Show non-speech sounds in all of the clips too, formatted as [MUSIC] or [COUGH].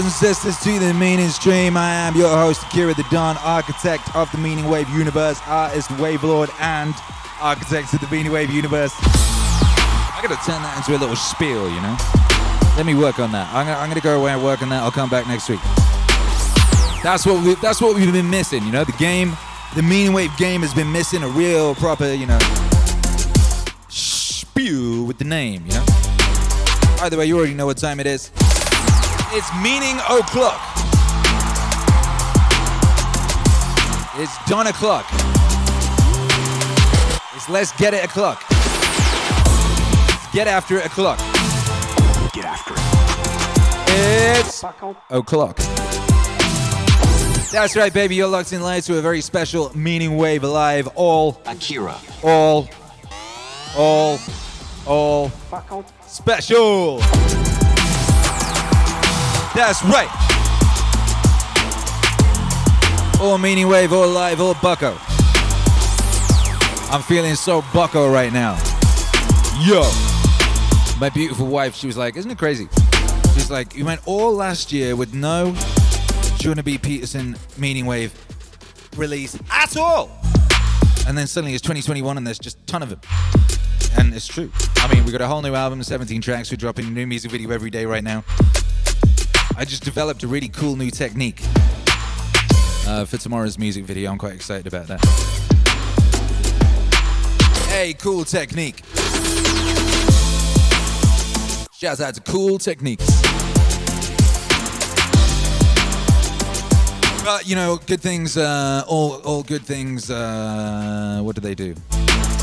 brothers and sisters, to the Meaning Stream. I am your host, Akira the Don, architect of the Meaning Wave universe, artist, wave lord, and architect of the Meaning Wave universe. I gotta turn that into a little spiel, you know? Let me work on that. I'm gonna, I'm gonna go away and work on that. I'll come back next week. That's what we, that's what we've been missing, you know. The game, the Meaning Wave game has been missing a real proper, you know, spew with the name, you know. By the way, you already know what time it is. It's meaning o'clock. It's dawn o'clock. It's let's get it o'clock. Let's get after it o'clock. Get after it. It's o'clock. That's right, baby. You're locked in live to a very special Meaning Wave Live. All, Akira. all, all, all special. That's right. All Meaning Wave, all live, all bucko. I'm feeling so bucko right now. Yo. My beautiful wife, she was like, Isn't it crazy? She's like, You went all last year with no Jordan B. Peterson Meaning Wave release at all. And then suddenly it's 2021 and there's just a ton of them. And it's true. I mean, we got a whole new album, 17 tracks. We're dropping new music video every day right now. I just developed a really cool new technique uh, for tomorrow's music video. I'm quite excited about that. Hey, cool technique. Shouts out to Cool Techniques. But you know, good things. Uh, all all good things. Uh, what do they do?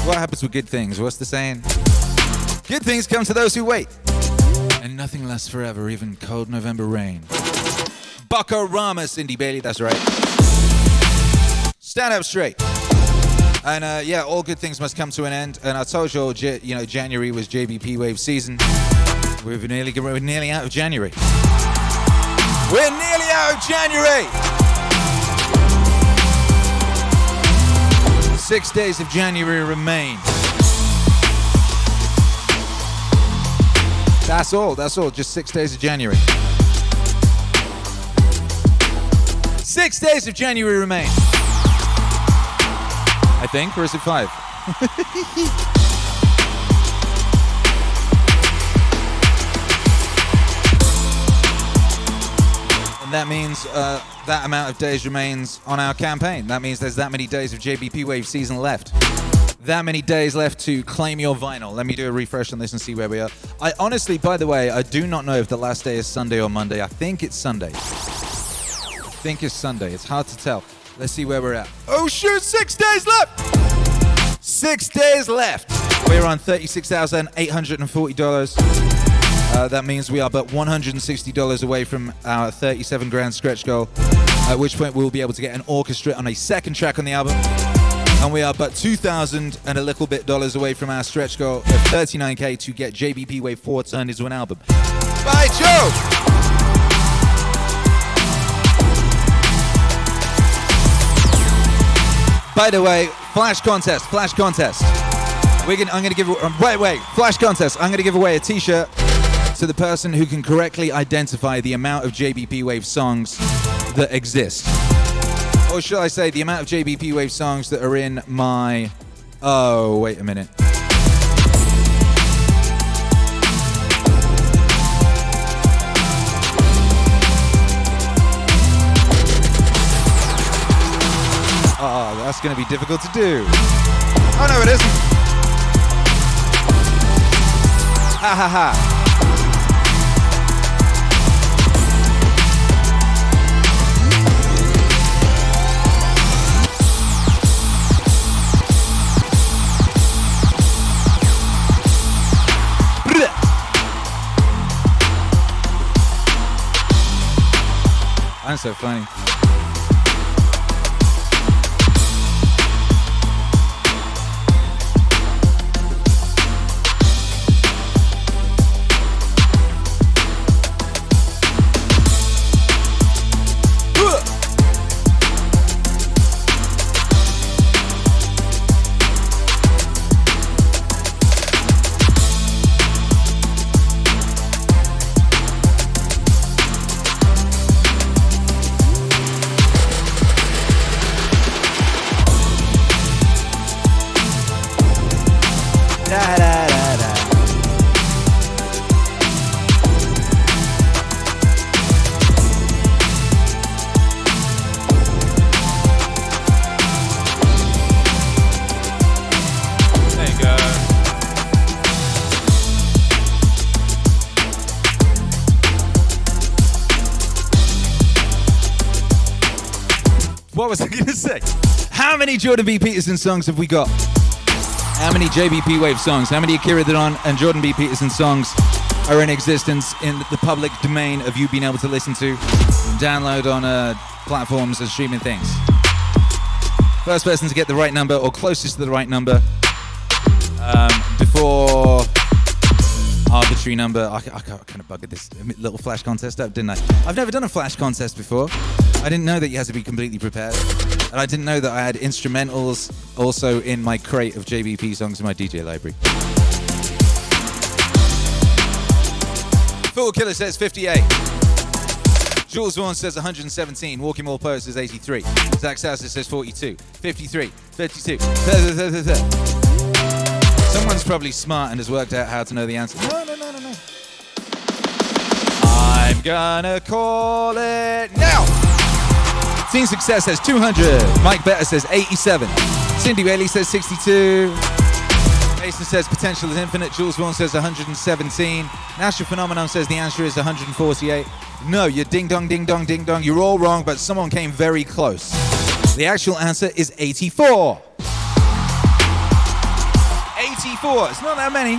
What happens with good things? What's the saying? Good things come to those who wait, and nothing lasts forever, even cold November rain. Buckorama, Cindy Bailey. That's right. Stand up straight. And uh, yeah, all good things must come to an end. And I told you, all, you know, January was JBP Wave season. We're nearly we're nearly out of January. We're nearly out of January. Six days of January remain. That's all. That's all. Just six days of January. Six days of January remain. I think, or is it five? [LAUGHS] And that means uh, that amount of days remains on our campaign. That means there's that many days of JBP Wave season left. That many days left to claim your vinyl. Let me do a refresh on this and see where we are. I honestly, by the way, I do not know if the last day is Sunday or Monday. I think it's Sunday. I think it's Sunday. It's hard to tell. Let's see where we're at. Oh shoot, six days left! Six days left. We're on $36,840. Uh, that means we are but $160 away from our 37 grand stretch goal, at which point we'll be able to get an orchestra on a second track on the album. And we are but 2,000 and a little bit dollars away from our stretch goal of 39k to get JBP Wave 4 turned into an album. By Joe! By the way, flash contest, flash contest. We're gonna, I'm gonna give. Um, wait, wait, flash contest. I'm gonna give away a T-shirt to the person who can correctly identify the amount of JBP Wave songs that exist, or should I say, the amount of JBP Wave songs that are in my. Oh, wait a minute. Oh, that's going to be difficult to do. Oh, no, it isn't. Ha ha ha. So funny. Jordan B. Peterson songs have we got? How many JBP Wave songs? How many Akira the Don and Jordan B. Peterson songs are in existence in the public domain of you being able to listen to, download on uh, platforms and streaming things? First person to get the right number or closest to the right number um, before arbitrary number. I, I kind of bugged this little flash contest up, didn't I? I've never done a flash contest before. I didn't know that you had to be completely prepared. And I didn't know that I had instrumentals also in my crate of JBP songs in my DJ library. Fool Killer says 58. Jules Vaughan says 117. Walking Mall Poet says 83. Zach Sasser says 42. 53. 52. Someone's probably smart and has worked out how to know the answer. Gonna call it now. Team Success says 200. Mike Better says 87. Cindy Bailey says 62. Mason says potential is infinite. Jules Vaughan says 117. Natural Phenomenon says the answer is 148. No, you're ding dong, ding dong, ding dong. You're all wrong, but someone came very close. The actual answer is 84. 84. It's not that many.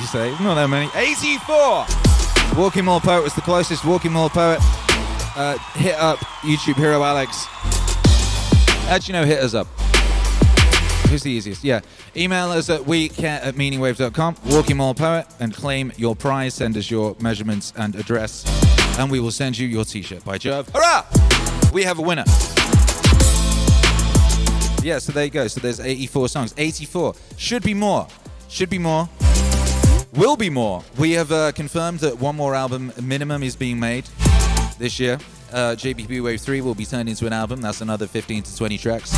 You say, it's not that many. 84. Walking Mall Poet was the closest. Walking Mall Poet. Uh, hit up YouTube Hero Alex. Actually, no, hit us up. Who's the easiest? Yeah. Email us at wecat at meaningwave.com. Walking Mall Poet and claim your prize. Send us your measurements and address. And we will send you your t shirt by Jove. Hurrah! We have a winner. Yeah, so there you go. So there's 84 songs. 84. Should be more. Should be more. Will be more. We have uh, confirmed that one more album minimum is being made this year. Uh, JBP Wave 3 will be turned into an album. That's another 15 to 20 tracks.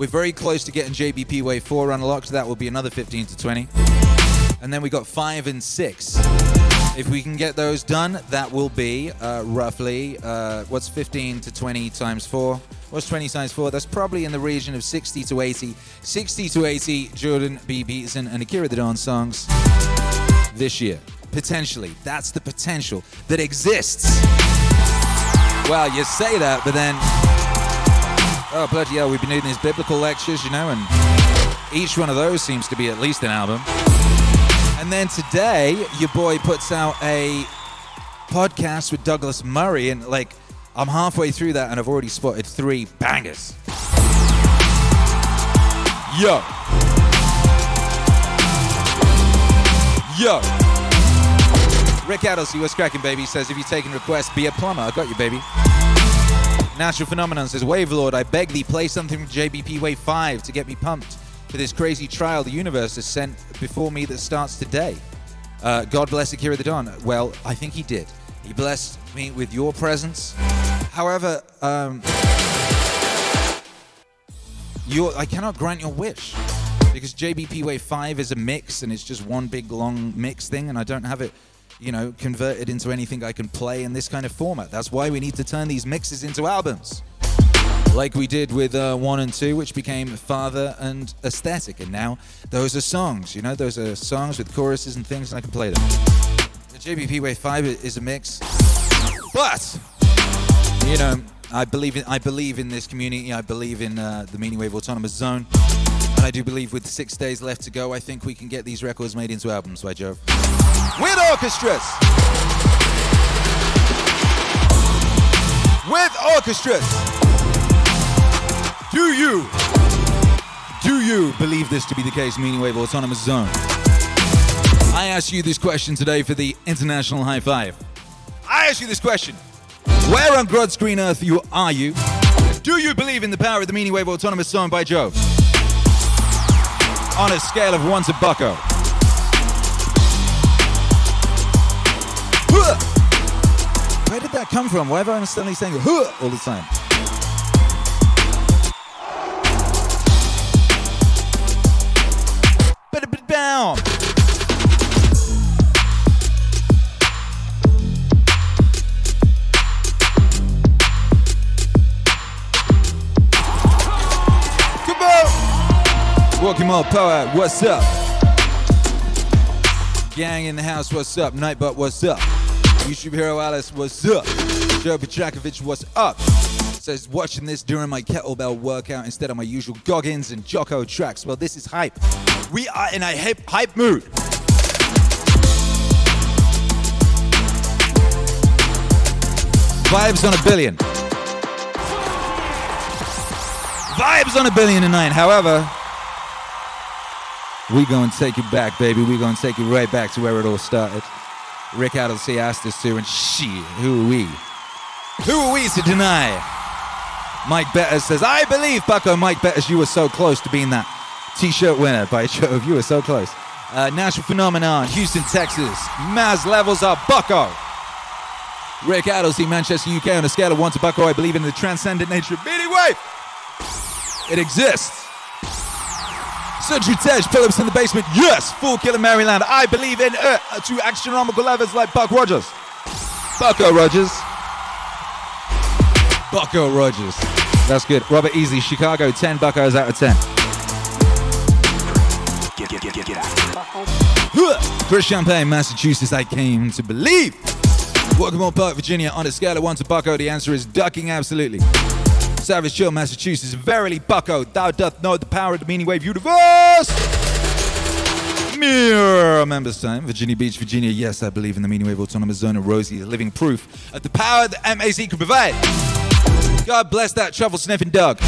We're very close to getting JBP Wave 4 unlocked. That will be another 15 to 20. And then we got 5 and 6. If we can get those done, that will be uh, roughly, uh, what's 15 to 20 times 4? What's 20 times 4? That's probably in the region of 60 to 80. 60 to 80 Jordan B. Peterson and Akira the Don songs this year. Potentially. That's the potential that exists. Well, you say that, but then, oh, bloody hell, we've been doing these biblical lectures, you know, and each one of those seems to be at least an album. And then today, your boy puts out a podcast with Douglas Murray, and like, I'm halfway through that, and I've already spotted three bangers. Yo. Yo. Rick Addlesey, what's cracking, baby? Says, if you're taking requests, be a plumber. I got you, baby. Natural Phenomenon says, Wave Lord, I beg thee, play something from JBP Wave 5 to get me pumped for this crazy trial the universe has sent before me that starts today. Uh, God bless Akira the Don. Well, I think he did. He blessed me with your presence. However, um, I cannot grant your wish because JBP Wave 5 is a mix and it's just one big long mix thing, and I don't have it, you know, converted into anything I can play in this kind of format. That's why we need to turn these mixes into albums like we did with uh, one and two, which became Father and Aesthetic, and now those are songs. You know, those are songs with choruses and things, and I can play them. The JBP Wave Five is a mix, but you know, I believe in I believe in this community. I believe in uh, the Meaning Wave Autonomous Zone, I do believe with six days left to go, I think we can get these records made into albums. By Jove, with orchestras. With orchestras. Do you, do you believe this to be the case, Meaning Wave Autonomous Zone? I ask you this question today for the International High Five. I ask you this question. Where on God's green earth you are you? Do you believe in the power of the Meaning Wave Autonomous Zone by Jove? On a scale of 1 to Bucko. Where did that come from? Why am I suddenly saying all the time? down. Power. What's up? Gang in the house, what's up? Nightbot, what's up? YouTube Hero Alice, what's up? Joe Petrakovich, what's up? Says watching this during my kettlebell workout instead of my usual Goggins and Jocko tracks. Well, this is hype. We are in a hip, hype mood. Vibes on a billion. Vibes on a billion nine. However, we gonna take it back, baby. We gonna take it right back to where it all started. Rick Addlesey asked us to, and she, who are we? Who are we to deny? Mike Betters says, I believe, Bucko Mike Betters, you were so close to being that T-shirt winner by Jove. You were so close. Uh, Natural Phenomenon, Houston, Texas. Maz levels up, Bucko. Rick Addlesey, Manchester, UK. On a scale of one to Bucko, I believe in the transcendent nature of Meaning Wave. It exists. Century Tej, Phillips in the basement. Yes, Full Killer Maryland. I believe in uh, to astronomical levels like Buck Rogers. Bucko Rogers. Bucko Rogers. That's good. Robert Easy, Chicago, 10 Buckos out of 10. Get, get, get, get, get out. Chris Champagne, Massachusetts, I came to believe. Welcome on Park, Virginia. On a scale of 1 to Bucko, the answer is ducking absolutely. Savage Chill, Massachusetts. Verily, Bucko, thou doth know the power of the meaning wave universe. Mirror members time. Virginia Beach, Virginia. Yes, I believe in the meaning wave autonomous zone of Rosie, the living proof of the power that MAZ can provide. God bless that truffle sniffing dog.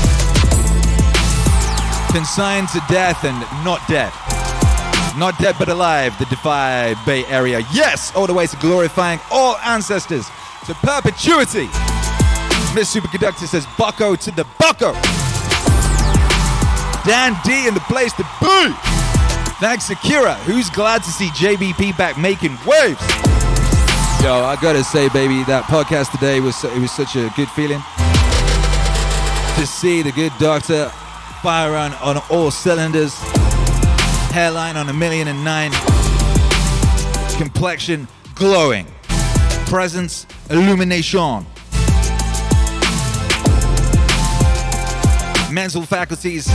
Consigned to death and not dead. Not dead but alive, the Defy Bay Area. Yes, all the way to glorifying all ancestors to perpetuity. Miss Superconductor says, Bucko to the Bucko. Dan D in the place to be. Thanks, Akira, who's glad to see JBP back making waves. Yo, I gotta say, baby, that podcast today was it was such a good feeling to see the good doctor fire on, on all cylinders, hairline on a million and nine, complexion glowing, presence illumination, mental faculties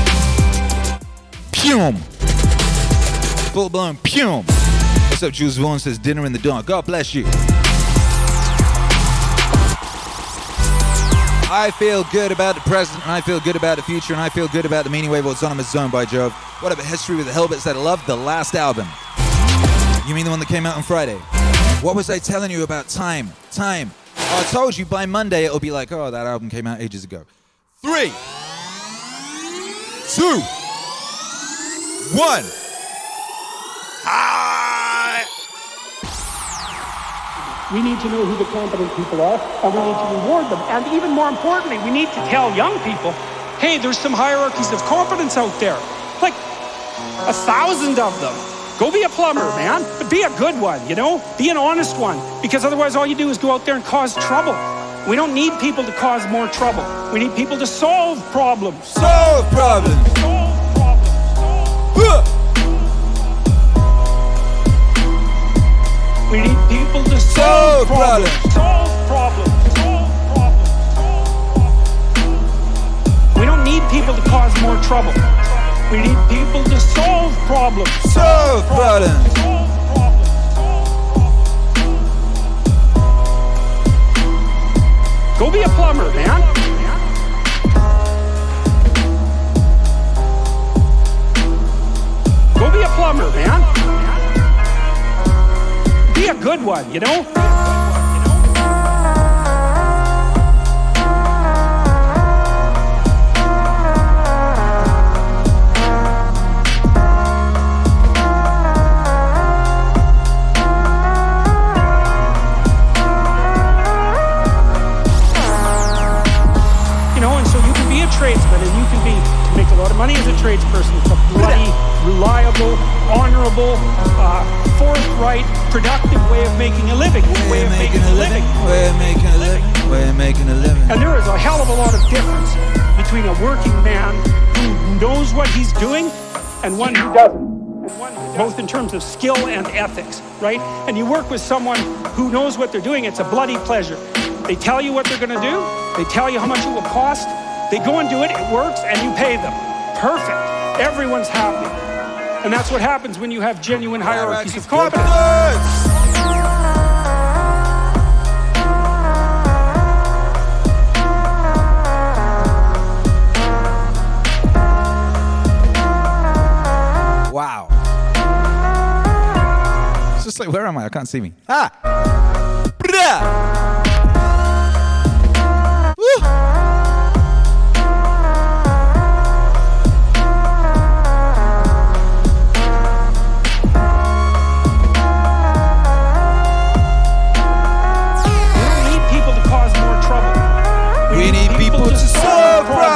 pum, full blown pum. What's up, Jules Vaughn says dinner in the dark. God bless you. I feel good about the present, and I feel good about the future, and I feel good about the Meaning Wave Autonomous Zone by Jove. What about history with the Hellbits that loved the last album? You mean the one that came out on Friday? What was I telling you about time? Time. I told you by Monday it'll be like, oh, that album came out ages ago. Three, two, one. Ah! We need to know who the competent people are, and we need to reward them. And even more importantly, we need to tell young people, hey, there's some hierarchies of competence out there. Like a thousand of them. Go be a plumber, man, but be a good one, you know? Be an honest one, because otherwise all you do is go out there and cause trouble. We don't need people to cause more trouble. We need people to solve problems. Solve problems. Solve problems. Huh. We need people to solve Solve problems. problems. Solve problems. We don't need people to cause more trouble. We need people to. Solve problems. Solve problems. Go be a plumber, man. Go be a plumber, man. Be a good one, you know? Lot of money as a tradesperson. It's a bloody, reliable, honorable, uh, forthright, productive way of making a living. Way of making a living. Way of making a living. Way of making a living. And there is a hell of a lot of difference between a working man who knows what he's doing and one who doesn't. One Both in terms of skill and ethics, right? And you work with someone who knows what they're doing, it's a bloody pleasure. They tell you what they're going to do, they tell you how much it will cost, they go and do it, it works, and you pay them. Perfect. Everyone's happy. And that's what happens when you have genuine hierarchies of competence. Wow. It's just like, where am I? I can't see me. Ah! Blah!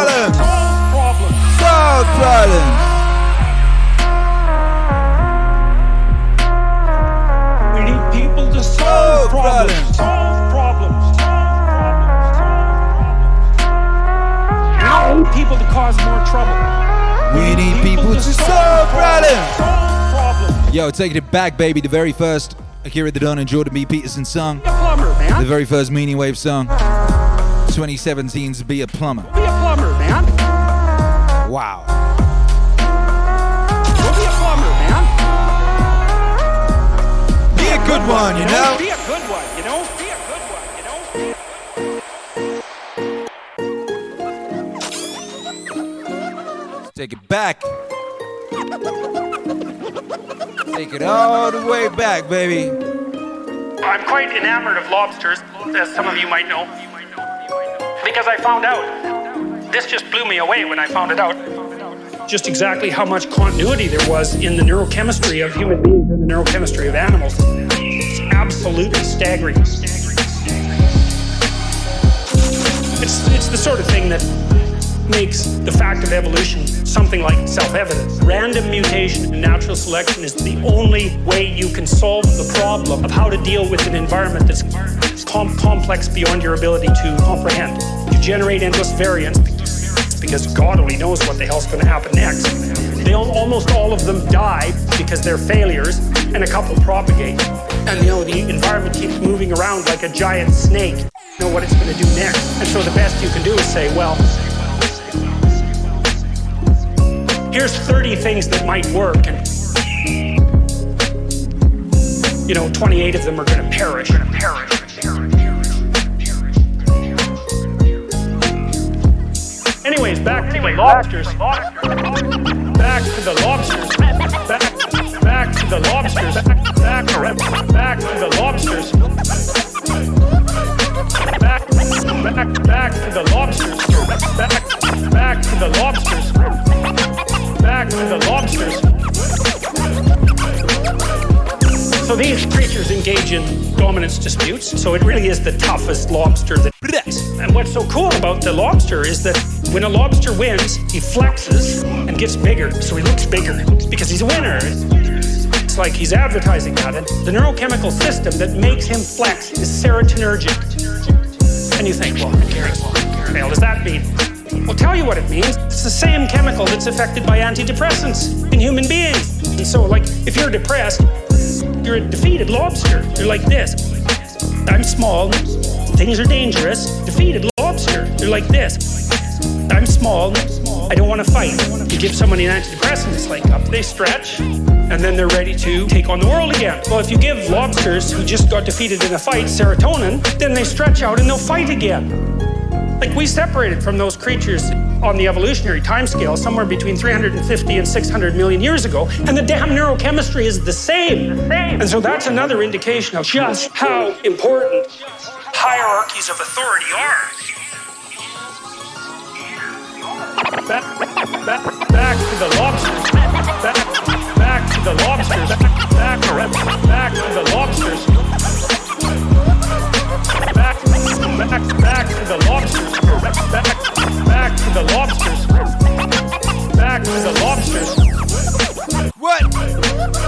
Problems. Solve problems. Solve problems. We need people to solve problems. problems. Solve problems. We need people to cause more trouble. We need people to solve problems. Solve problems. Yo, taking it back, baby. The very first Akira the Don and Jordan B. Peterson song. Plumber, The very first Meaning Wave song. 2017's Be a Plumber. Be a plumber, man. Wow. Go be a plumber, man. Be a good one, you know? Be a good one, you know? Be a good one, you know? Take it back. Take it all the way back, baby. I'm quite enamored of lobsters, as some of you might know. Because I found out. This just blew me away when I found it out. Just exactly how much continuity there was in the neurochemistry of human beings and the neurochemistry of animals. It's absolutely staggering. It's, it's the sort of thing that makes the fact of evolution something like self-evident. Random mutation and natural selection is the only way you can solve the problem of how to deal with an environment that's com- complex beyond your ability to comprehend. You generate endless variance because God only knows what the hell's going to happen next. They all, almost all of them die because they're failures, and a couple propagate. And you know the environment keeps moving around like a giant snake. You know what it's going to do next, and so the best you can do is say, well, here's 30 things that might work, and you know, 28 of them are going to perish. To perish. Anyways, back to the lobsters. Back to the lobsters. Back, back to the lobsters. Back, back, back to the lobsters. Back, back, back to the lobsters. Back, back to the lobsters. Back to the lobsters. So these creatures engage in dominance disputes. So it really is the toughest lobster that. And what's so cool about the lobster is that when a lobster wins, he flexes and gets bigger. So he looks bigger because he's a winner. It's like he's advertising that. And the neurochemical system that makes him flex is serotonergic. And you think, well, Gary, well, does that mean? I'll tell you what it means. It's the same chemical that's affected by antidepressants in human beings. And so, like, if you're depressed, you're a defeated lobster. You're like this. I'm small. Things are dangerous. Defeated lobster. You're like this. I'm small. I don't want to fight. You give someone an antidepressant, it's like up they stretch, and then they're ready to take on the world again. Well, if you give lobsters who just got defeated in a fight serotonin, then they stretch out and they'll fight again. Like we separated from those creatures on the evolutionary timescale somewhere between 350 and 600 million years ago, and the damn neurochemistry is the same. And so that's another indication of just how important hierarchies of authority are. Back, back, back to the lobsters. Back, back to the lobsters. Back, back to the lobsters. Back, back, back to the lobsters. Back, back to the lobsters. Back to the lobsters. What?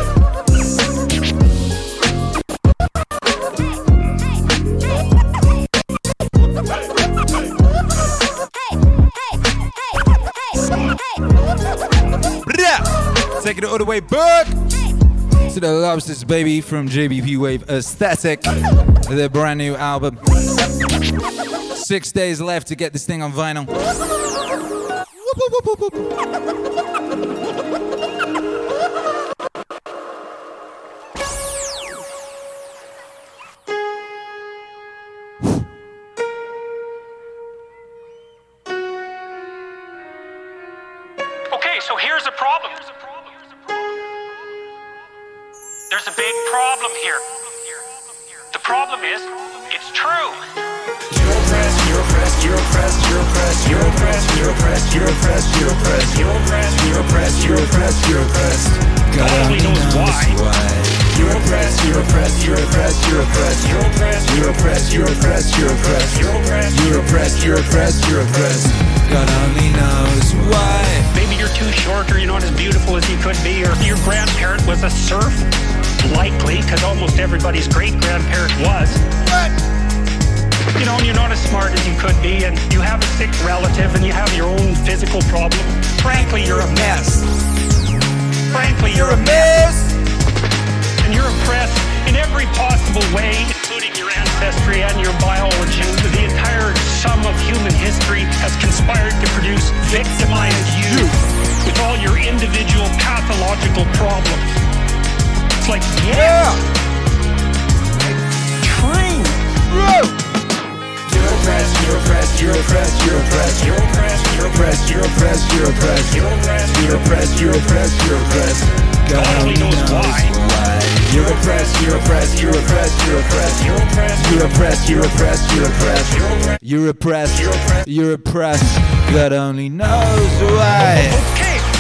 It all the way back to the Lobsters, baby, from JBP Wave Aesthetic, their brand new album. Six days left to get this thing on vinyl. As beautiful as you could be, or your grandparent was a serf. Likely, because almost everybody's great grandparent was. But, you know, and you're not as smart as you could be, and you have a sick relative, and you have your own physical problem. Frankly, you're a mess. Frankly, you're a mess. And you're oppressed in every possible way, including your ancestry and your biology. The entire sum of human history has conspired to produce victimized you with all your individual pathological problems. It's like, yeah, true. Whoa. You're oppressed, you're oppressed, you're oppressed, you're oppressed, you're oppressed, you're oppressed, you're oppressed, you're oppressed, you're oppressed, you're oppressed, you're oppressed, you're oppressed. God only knows why. You're oppressed, you're oppressed, you're oppressed, you're oppressed, you're oppressed, you're oppressed, you're oppressed, you're oppressed, you're oppressed. You're oppressed. You're oppressed. God only knows why.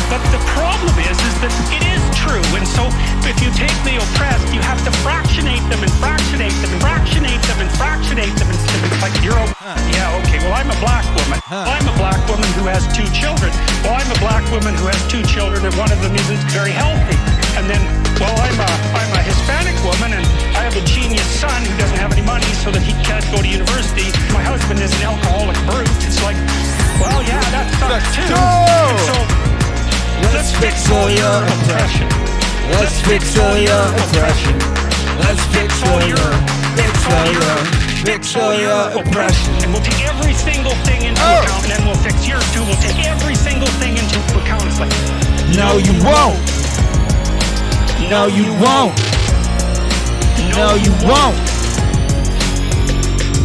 But the problem is, is that it is true. And so if you take the oppressed, you have to fractionate them and fractionate them and fractionate them and fractionate them. And it's like, you're, a, yeah, okay, well, I'm a black woman. Well, I'm a black woman who has two children. Well, I'm a black woman who has two children and one of them isn't very healthy. And then, well, I'm a, I'm a Hispanic woman and I have a genius son who doesn't have any money so that he can't go to university. My husband is an alcoholic brute. It's like, well, yeah, that sucks too. So, Let's fix all your oppression. Let's fix all your oppression. Let's fix all your, fix all your, fix all your oppression. And we'll take every single thing into Oh. account, and then we'll fix yours too. We'll take every single thing into account. It's like, No, you won't. No, you won't. No, you won't.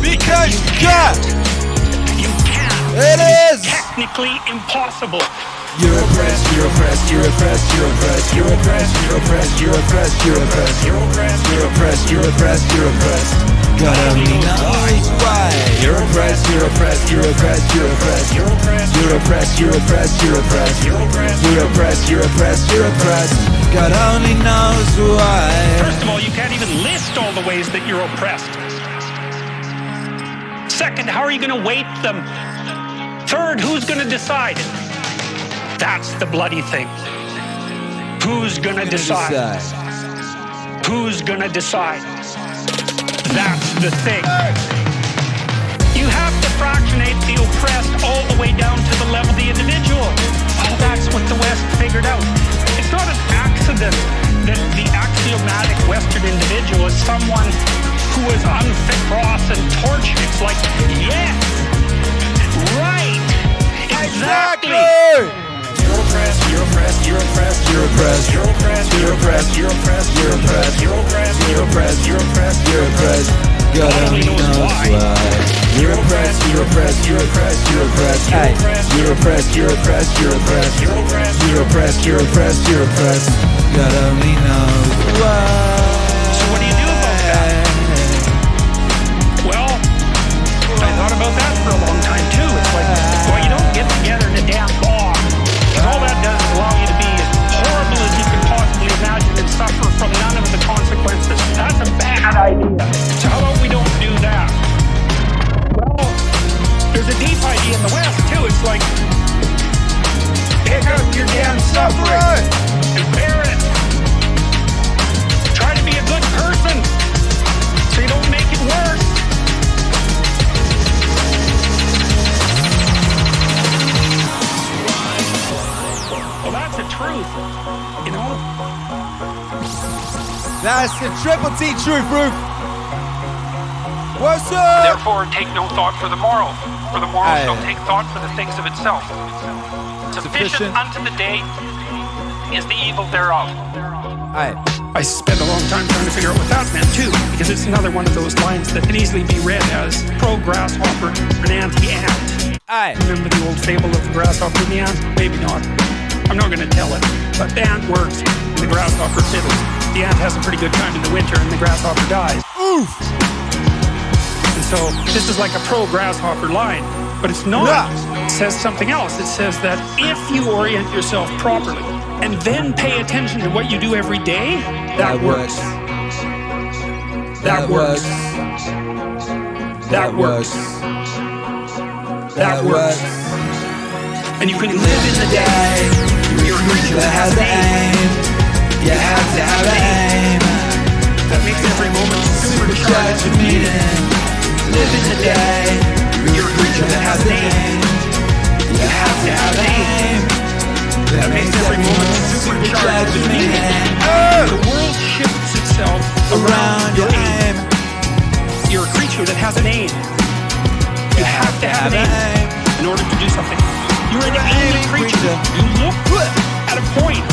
Because you can't. You can't. It is. Technically impossible. You're oppressed, you're oppressed, you're oppressed, you're oppressed, you're oppressed, you're oppressed, you're oppressed, you're oppressed, you're oppressed, you're oppressed, you're oppressed, you're oppressed. Only knows why. You're oppressed, you're oppressed, you're oppressed, you're oppressed, you're oppressed, you're oppressed, you're oppressed, you're oppressed, you're oppressed, you're oppressed, you're oppressed, you're oppressed. God only knows why. First of all, you can't even list all the ways that you're oppressed. Second, how are you going to weight them? Third, who's going to decide? That's the bloody thing. Who's going to decide? Who's going to decide? That's the thing. You have to fractionate the oppressed all the way down to the level of the individual. That's what the West figured out. It's not an accident that the axiomatic Western individual is someone who is unfit for us and tortured. It's like, yes, right, exactly. You're oppressed, you're oppressed, you're oppressed, you're oppressed, you're oppressed, you're oppressed, you're oppressed, you're oppressed, you're oppressed, you're oppressed, you're oppressed, you're oppressed. God only knows why. You're oppressed, you're oppressed, you're oppressed, you're oppressed, you're oppressed, you're oppressed, you're oppressed, you're oppressed, you're oppressed, you're oppressed, you're oppressed. God only knows why. So what do you do about that? Well, I thought about that for a long time too. It's like, bad idea. How about we don't do that? Well, there's a deep idea in the West too. It's like, pick up your damn suffering bear it. Try to be a good person so you don't make it worse. Well, that's the truth, you know? That's the triple T truth, Roof. What's up? Therefore, take no thought for the moral, for the moral Aye. shall take thought for the things of itself. Sufficient, Sufficient. unto the day is the evil thereof. Alright. I spent a long time trying to figure out what that meant too, because it's another one of those lines that can easily be read as pro grasshopper and anti ant. Alright. Remember the old fable of the grasshopper and the ant? Maybe not. I'm not going to tell it. But the ant works and the grasshopper fiddles. The ant has a pretty good time in the winter and the grasshopper dies. Oof. And so this is like a pro grasshopper line, but it's not. Yeah. It says something else. It says that if you orient yourself properly and then pay attention to what you do every day, that, works. That works. That works. That works. And you can live in the day. You're a creature that has an aim. You have to have aim. That makes every moment Supercharged with meaning. Live in the day. You're a creature that has aim. You have to have aim. That makes every moment supercharged with meaning. The world shifts itself around your aim. You're a creature that has an aim. You have to have aim in order to do something. You're an aiming creature. You look at a point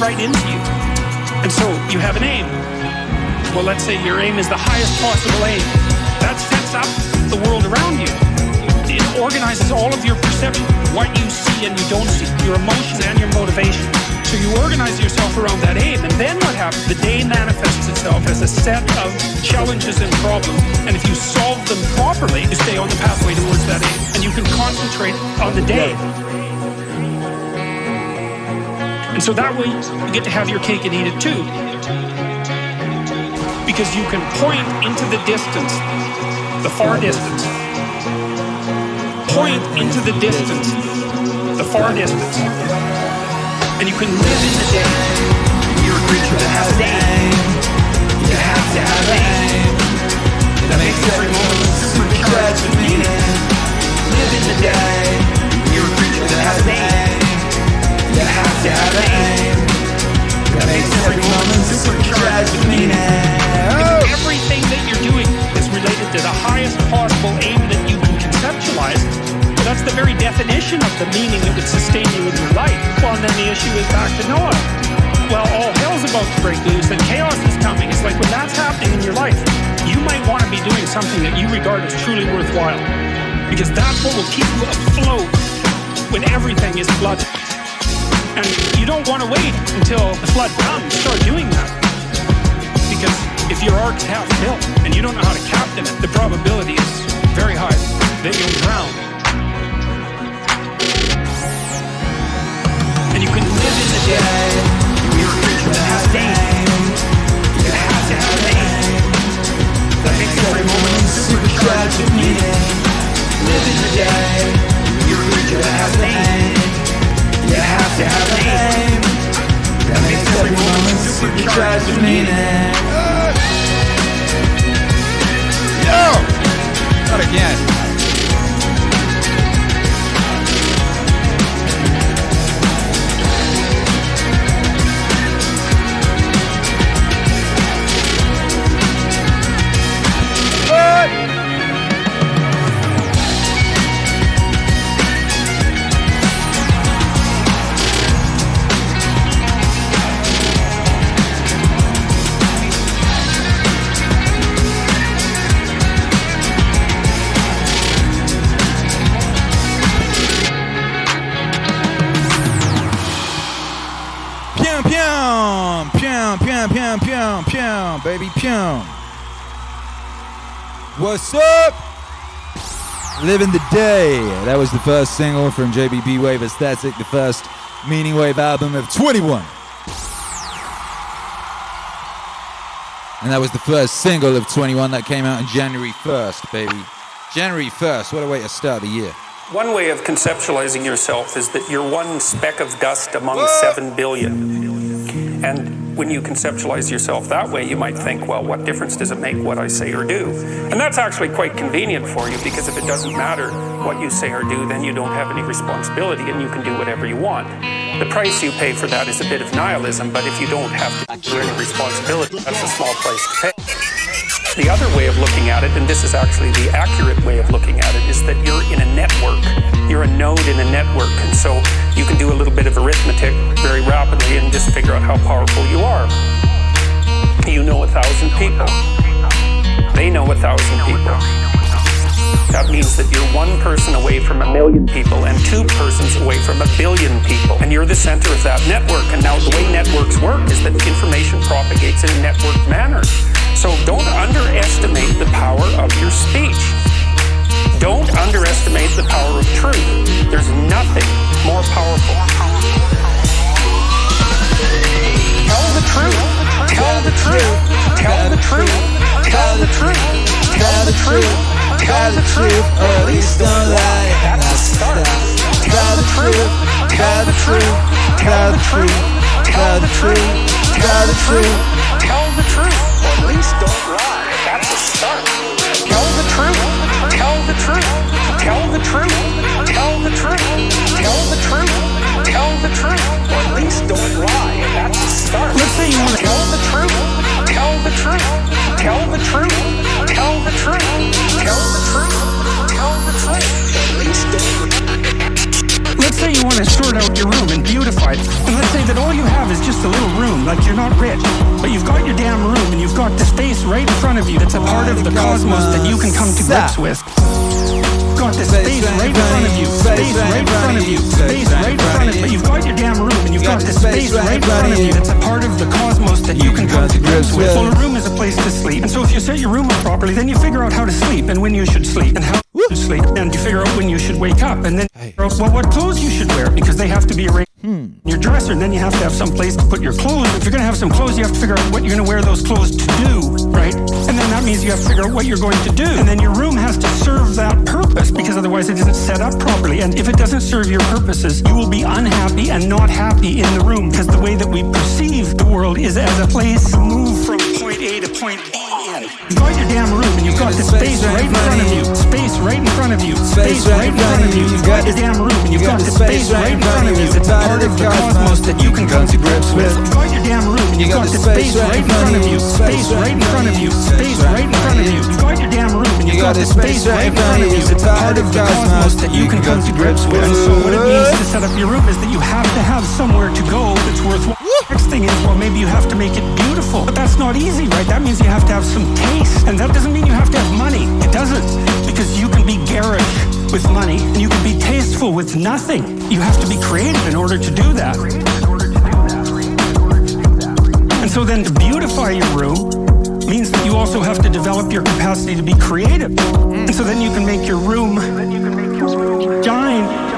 right into you. And so you have an aim. Well, let's say your aim is the highest possible aim. That sets up the world around you. It organizes all of your perception, what you see and you don't see, your emotions and your motivation. So you organize yourself around that aim, and then what happens? The day manifests itself as a set of challenges and problems, and if you solve them properly, you stay on the pathway towards that aim, and you can concentrate on the day. And so that way, you get to have your cake and eat it too. Because you can point into the distance, the far distance. Point into the distance, the far distance. And you can live in the day. You're a creature that has an aim. You have to have an aim. That makes every moment supercharged with meaning. Live in the day. You're a creature that has an aim. You have to have aim. That makes every moment supercharged with meaning. If everything that you're doing is related to the highest possible aim that you can conceptualize, that's the very definition of the meaning that would sustain you in your life. Well, and then the issue is back to Noah. Well, all hell's about to break loose and chaos is coming. It's like when that's happening in your life, you might want to be doing something that you regard as truly worthwhile. Because that's what will keep you afloat when everything is flooded. And you don't want to wait until the flood comes. Start doing that. Because if your ark's half built and you don't know how to captain it, the probability is very high that you'll drown. And you can live in the day. You're a creature that has name. You have to have name. That makes every moment supercharged with meaning. Live in the day. You're a creature that has name. You have to have name. That makes every moment supercharged with meaning. Yo! Not again. Baby pew. What's up? Living the day. That was the first single from JBP Wave Aesthetic, the first Meaning Wave album of 21. And that was the first single of 21 that came out on January 1st, baby. January 1st. What a way to start the year. One way of conceptualizing yourself is that you're one speck of dust among seven billion. And when you conceptualize yourself that way, you might think, well, what difference does it make what I say or do? And that's actually quite convenient for you because if it doesn't matter what you say or do, then you don't have any responsibility and you can do whatever you want. The price you pay for that is a bit of nihilism, but if you don't have to do any responsibility, that's a small price to pay. The other way of looking at it, and this is actually the accurate way of looking at it, is that you're in a network. You're a node in a network. And so you can do a little bit of arithmetic very rapidly and just figure out how powerful you are. You know a thousand people. They know a thousand people. That means that you're one person away from a million people and two persons away from a billion people. And you're the center of that network. And now the way networks work is that information propagates in a networked manner. So don't underestimate the power of your speech. Don't underestimate the power of truth. There's nothing more powerful. Tell the truth. Tell the truth. Tell the truth. Tell the truth. Tell the truth. Tell the truth. At least don't lie. Tell the truth. Tell the truth. Tell the truth. Tell the truth. Tell the truth. Tell the truth. At least don't lie. That's the start. Tell the truth. Tell the truth. Tell the truth. Tell the truth. Tell the truth. Tell the truth. At least don't lie. That's the start. Let's say you want to tell the truth. Tell the truth. Tell the truth. Tell the truth. Tell the truth. Tell the truth. At least don't Let's say you want to sort out your room and beautify it. And let's say that all you have is just a little room, like you're not rich. But you've got your damn room and you've got the space right in front of you that's a part of the cosmos that you can come to grips with. Got the space right in front of you, space right in front of you, space right in front of you. But you've got your damn room and you've got the space right in front of you that's a part of the cosmos that you can come to grips with. Well, a room is a place to sleep. And so if you set your room up properly, then you figure out how to sleep and when you should sleep and how to sleep. And you figure out when you should wake up and then well, what clothes you should wear because they have to be arranged in your dresser. And then you have to have some place to put your clothes. If you're going to have some clothes, you have to figure out what you're going to wear those clothes to do, right? And then that means you have to figure out what you're going to do. And then your room has to serve that purpose because otherwise it isn't set up properly. And if it doesn't serve your purposes, you will be unhappy and not happy in the room because the way that we perceive the world is as a place to move from point A to point B. You've got your damn room and you've got the space right in front of you. Space right in front of you. Space right in front of you. You've got your damn room and you've got the space right in front of you. It's part of the cosmos that you can come to grips with. You've got your damn room and you've got the space right in front of you. Space right in front of you. Space right in front of you. You've got your damn room and you've got the space right in front of you. It's part of the cosmos that you can come to grips with. And so what it means to set up your room is that you have to have somewhere to go that's worthwhile. Thing is, well, maybe you have to make it beautiful. But that's not easy, right? That means you have to have some taste. And that doesn't mean you have to have money. It doesn't. Because you can be garish with money, and you can be tasteful with nothing. You have to be creative in order to do that. And so then to beautify your room means that you also have to develop your capacity to be creative. And so then you can make your room shine.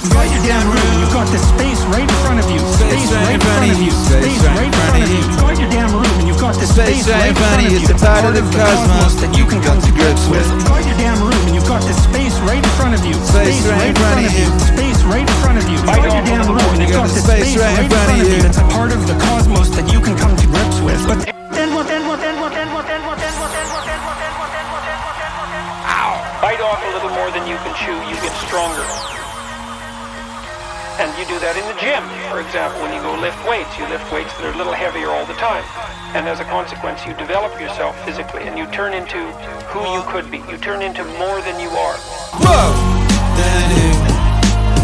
You've got your damn room. You've got the space right in front of you. Space right in front of you. Space right in front of you. You've got your damn room, and you've got the space right in front of you. It's a part of the cosmos that you can come to grips with. You've got your damn room, and you've got the space right in front of you. Space right in front of you. Space right in front of you. You've got your damn room, and you've got the space right in front of you. It's a part of the cosmos that you can come to grips with. But then what? Then what? Then what? Then what? Then what? Then what? Then what? Then what? Then what? Then what? Then what? Then what? Then what? Bite off a little more than you can chew, you get stronger. And you do that in the gym. For example, when you go lift weights, you lift weights that are a little heavier all the time. And as a consequence, you develop yourself physically and you turn into who you could be. You turn into more than you are. Whoa! Than who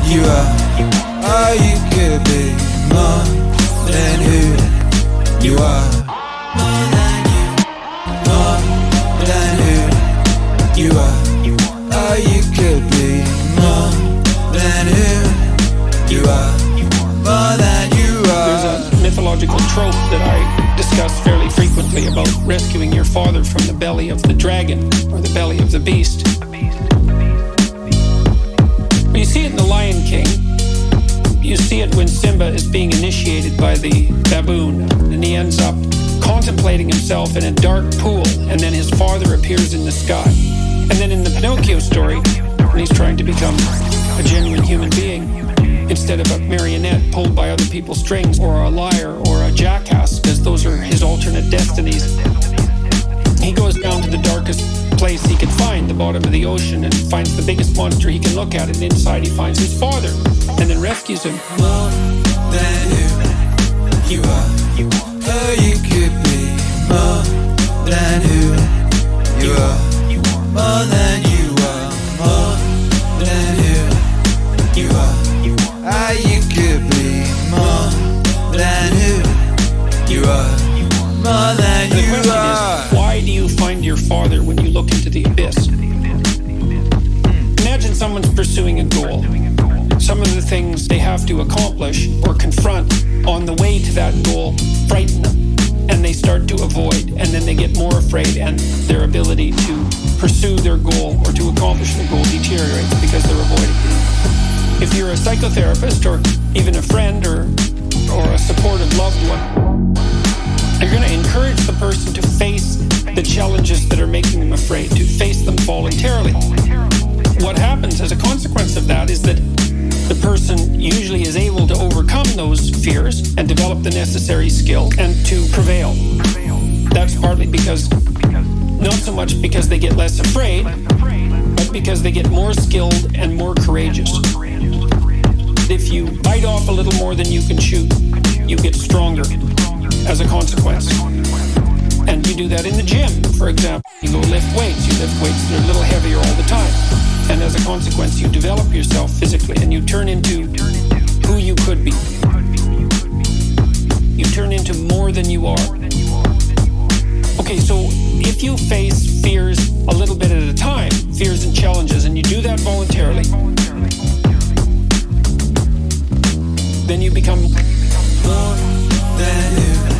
you are. Oh, you could be more than who you are. More than you. More than who you are. You are. More than you There's a mythological trope that I discuss fairly frequently about rescuing your father from the belly of the dragon or the belly of the beast. You see it in The Lion King. You see it when Simba is being initiated by the baboon, and he ends up contemplating himself in a dark pool, and then his father appears in the sky. And then in the Pinocchio story, when he's trying to become a genuine human being, instead of a marionette pulled by other people's strings, or a liar, or a jackass, because those are his alternate destinies. He goes down to the darkest place he can find, the bottom of the ocean, and finds the biggest monster he can look at, and inside he finds his father, and then rescues him. More than who you are. Oh, you could be more than who you are. More than you look into the abyss? Imagine someone's pursuing a goal. Some of the things they have to accomplish or confront on the way to that goal frighten them. And they start to avoid, and then they get more afraid, and their ability to pursue their goal or to accomplish their goal deteriorates because they're avoiding it. If you're a psychotherapist or even a friend or, or a supportive loved one, you're going to encourage the person to face the challenges that are making them afraid, to face them voluntarily. What happens as a consequence of that is that the person usually is able to overcome those fears and develop the necessary skill and to prevail. That's partly because, not so much because they get less afraid, but because they get more skilled and more courageous. If you bite off a little more than you can chew, you get stronger as a consequence. And you do that in the gym, for example. You go lift weights, you lift weights that are a little heavier all the time. And as a consequence, you develop yourself physically and you turn into who you could be. You turn into more than you are. Okay, so if you face fears a little bit at a time, fears and challenges, and you do that voluntarily, then you become More than who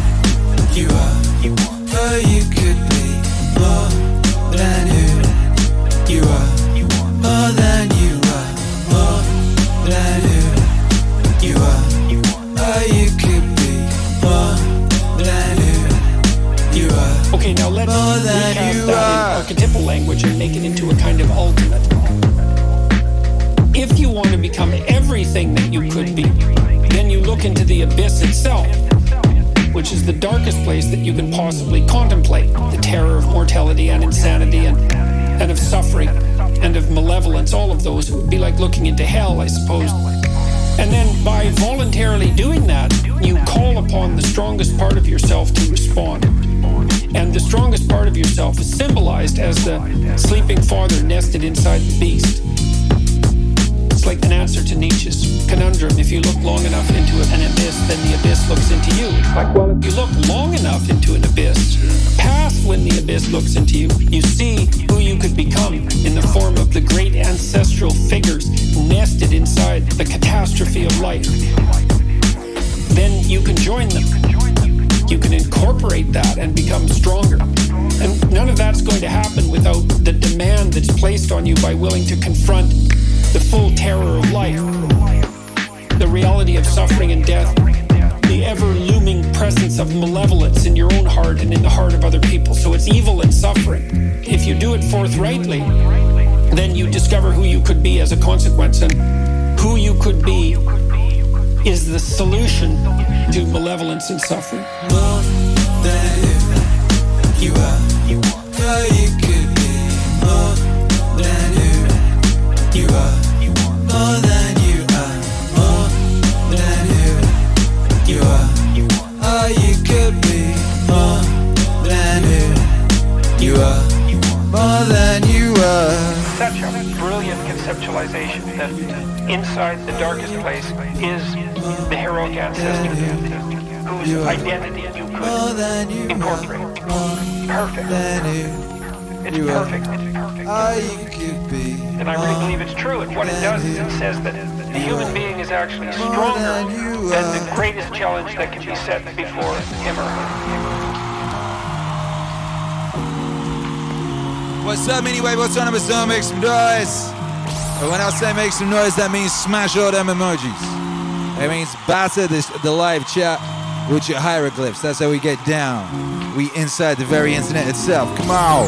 you are. Oh, you could be more than who you are. More than you are. More than who you are. Oh, you could be more than who you are. Okay, now let's More than recast you that are. in archetypal language and make it into a kind of ultimate. If you want to become everything that you could be, then you look into the abyss itself, which is the darkest place that you can possibly contemplate. The terror of mortality and insanity and, and of suffering and of malevolence, all of those. It would be like looking into hell, I suppose. And then by voluntarily doing that, you call upon the strongest part of yourself to respond. And the strongest part of yourself is symbolized as the sleeping father nested inside the beast. It's like an answer to Nietzsche's conundrum. If you look long enough into an abyss, then the abyss looks into you. Like, well, if you look long enough into an abyss, past when the abyss looks into you. You see who you could become in the form of the great ancestral figures nested inside the catastrophe of life. Then you can join them. You can incorporate that and become stronger. And none of that's going to happen without the demand that's placed on you by willing to confront the full terror of life, the reality of suffering and death, the ever looming presence of malevolence in your own heart and in the heart of other people. So it's evil and suffering. If you do it forthrightly, then you discover who you could be as a consequence. And who you could be is the solution to malevolence and suffering. More than you are. You could be more than you are. More than than you are. Such a brilliant conceptualization that inside the darkest place is the heroic ancestor whose identity you could you incorporate. Perfect. It's perfect. It's perfect. how could be. And I really believe it's true. And what it does is it says that the human being is actually stronger than the greatest challenge that can be set before him or her. What's up, anyway? What's on number Make some noise. And when I say make some noise, that means smash all them emojis. It means batter this, the live chat with your hieroglyphs. That's how we get down. We inside the very internet itself. Come on.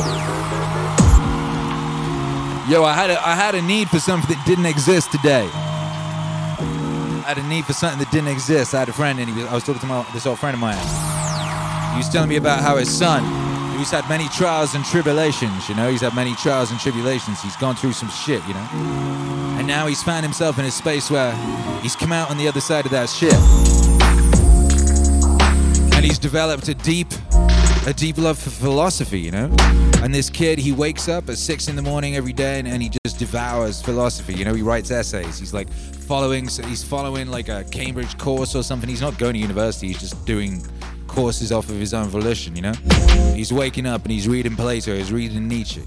Yo, I had a, I had a need for something that didn't exist today. I had a need for something that didn't exist. I had a friend, and he was, I was talking to my, this old friend of mine. He was telling me about how his son, he's had many trials and tribulations, you know, he's had many trials and tribulations. He's gone through some shit, you know. And now he's found himself in a space where he's come out on the other side of that shit. And he's developed a deep, a deep love for philosophy, you know. And this kid, he wakes up at six in the morning every day and, and he just devours philosophy. You know, he writes essays. He's like following, he's following like a Cambridge course or something. He's not going to university. He's just doing courses off of his own volition, you know? He's waking up and he's reading Plato, he's reading Nietzsche.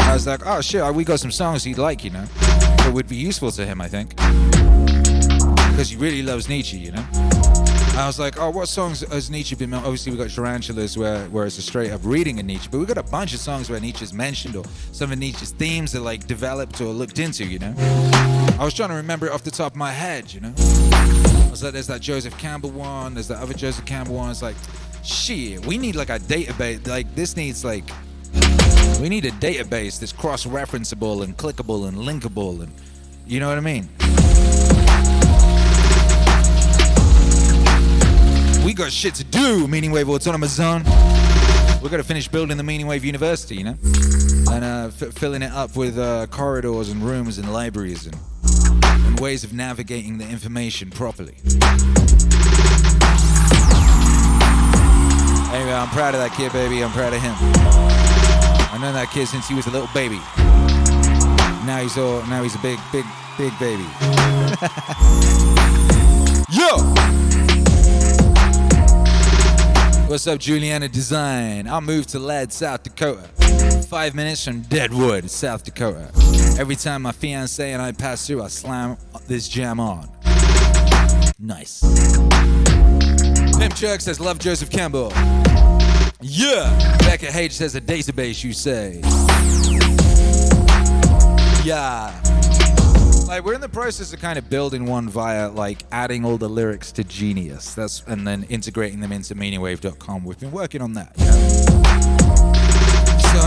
I was like, oh shit, we got some songs he'd like, you know? That would be useful to him, I think. Because he really loves Nietzsche, you know? I was like, oh, what songs has Nietzsche been? Obviously, we got Tarantulas, where where it's a straight up reading of Nietzsche, but we got a bunch of songs where Nietzsche's mentioned or some of Nietzsche's themes are like developed or looked into, you know. I was trying to remember it off the top of my head, you know. Like, there's that Joseph Campbell one, there's that other Joseph Campbell one. It's like, shit, we need like a database. Like this needs like, we need a database that's cross-referenceable and clickable and linkable, and you know what I mean. We got shit to do, Meaning Wave Autonomous Zone. We're gonna finish building the Meaning Wave University, you know, and uh, f- filling it up with uh, corridors and rooms and libraries and, and ways of navigating the information properly. Anyway, I'm proud of that kid, baby. I'm proud of him. I've known that kid since he was a little baby. Now he's all. Now he's a big, big, big baby. [LAUGHS] Yo. What's up, Juliana Design? I moved to Lead, South Dakota. Five minutes from Deadwood, South Dakota. Every time my fiance and I pass through, I slam this jam on. Nice. Pimp Chuck says, Love Joseph Campbell. Yeah. Becca H says, A database, you say. Yeah. Like we're in the process of kind of building one via like adding all the lyrics to Genius. That's and then integrating them into meaningwave.com. We've been working on that. So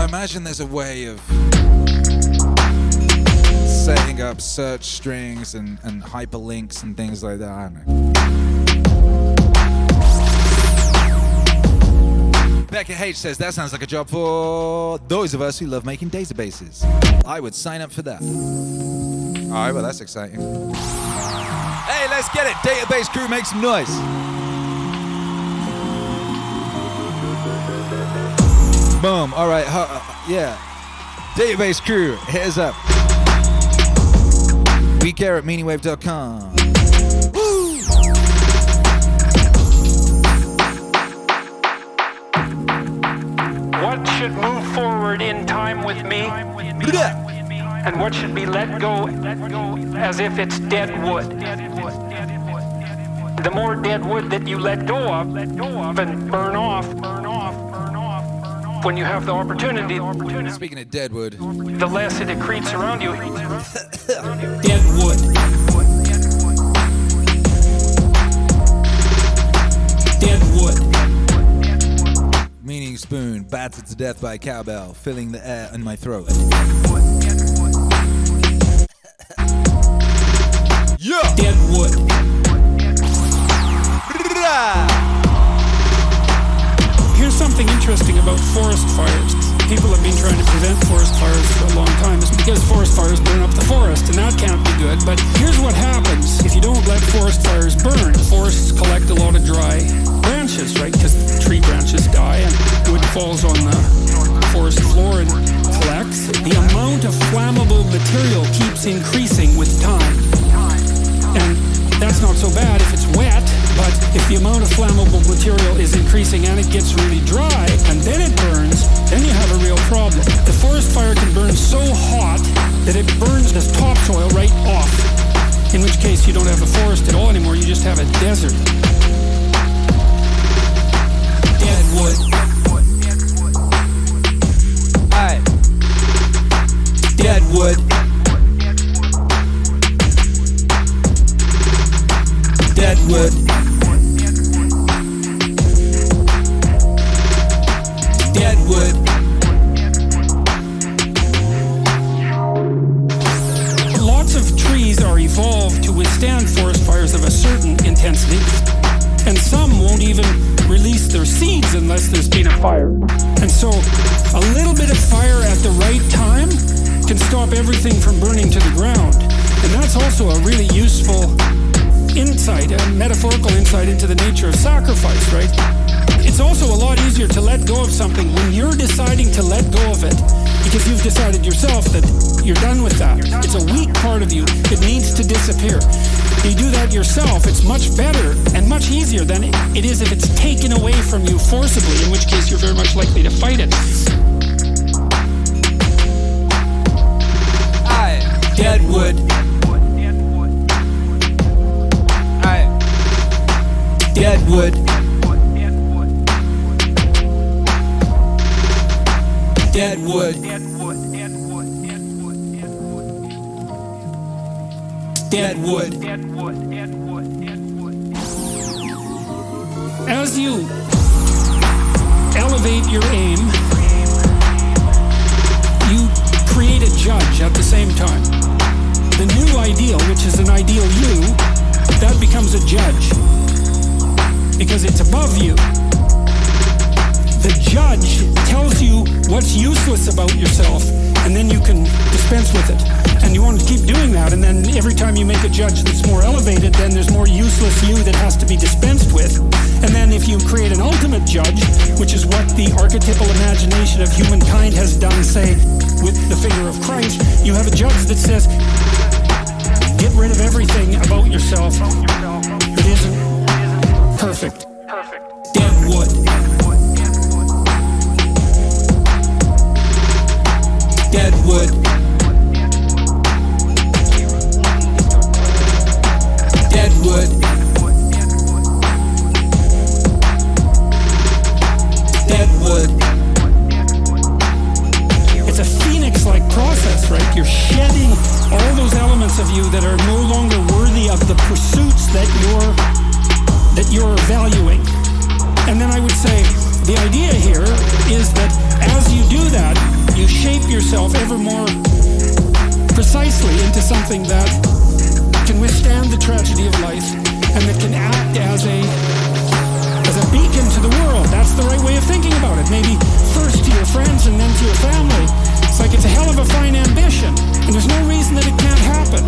I imagine there's a way of setting up search strings and, and hyperlinks and things like that. I don't know. Becca H says that sounds like a job for those of us who love making databases. I would sign up for that. All right, well, that's exciting. Hey, let's get it. Database crew make some noise. Boom. All right. Uh, yeah. Database crew, heads up. We care at meaningwave.com. What should move forward in time with me? Time with me. And what should be let go as if it's dead wood. The more dead wood that you let go of and burn off, when you have the opportunity, Speaking of dead wood, the less it accretes around you. [LAUGHS] Dead wood. Dead wood. meaning spoon, battered to death by cowbell, filling the air in my throat. Yeah! Dead wood. Here's something interesting about forest fires. People have been trying to prevent forest fires for a long time. It's because forest fires burn up the forest, and that can't be good. But here's what happens if you don't let forest fires burn. Forests collect a lot of dry branches, right? Because tree branches die and wood falls on the forest floor and The amount of flammable material keeps increasing with time. And that's not so bad if it's wet, but if the amount of flammable material is increasing and it gets really dry and then it burns, then you have a real problem. The forest fire can burn so hot that it burns the topsoil right off. In which case you don't have a forest at all anymore, you just have a desert. Dead Dead wood. Dead wood. Dead wood. Lots of trees are evolved to withstand forest fires of a certain intensity, and some won't even release their seeds unless there's been a fire. And so, a little bit of fire at the right time can stop everything from burning to the ground. And that's also a really useful insight, a metaphorical insight into the nature of sacrifice, right? It's also a lot easier to let go of something when you're deciding to let go of it because you've decided yourself that you're done with that. It's a weak part of you. It needs to disappear. You do that yourself, it's much better and much easier than it is if it's taken away from you forcibly, in which case you're very much likely to fight it. Deadwood. Deadwood. Deadwood. Deadwood. As you elevate your aim, you judge at the same time. The new ideal, which is an ideal you, that becomes a judge because it's above you. The judge tells you what's useless about yourself, and then you can dispense with it. And you want to keep doing that, and then every time you make a judge that's more elevated, then there's more useless you that has to be dispensed with. And then if you create an ultimate judge, which is what the archetypal imagination of humankind has done, say, with the figure of Christ, you have a judge that says, get rid of everything about yourself that isn't perfect. Dead wood. Dead wood. Dead wood. Shedding all those elements of you that are no longer worthy of the pursuits that you're that you're valuing. And then I would say the idea here is that as you do that, you shape yourself ever more precisely into something that can withstand the tragedy of life and that can act as a as a beacon to the world. That's the right way of thinking about it. Maybe first to your friends and then to your family. It's like it's a hell of a fine ambition, and there's no reason that it can't happen.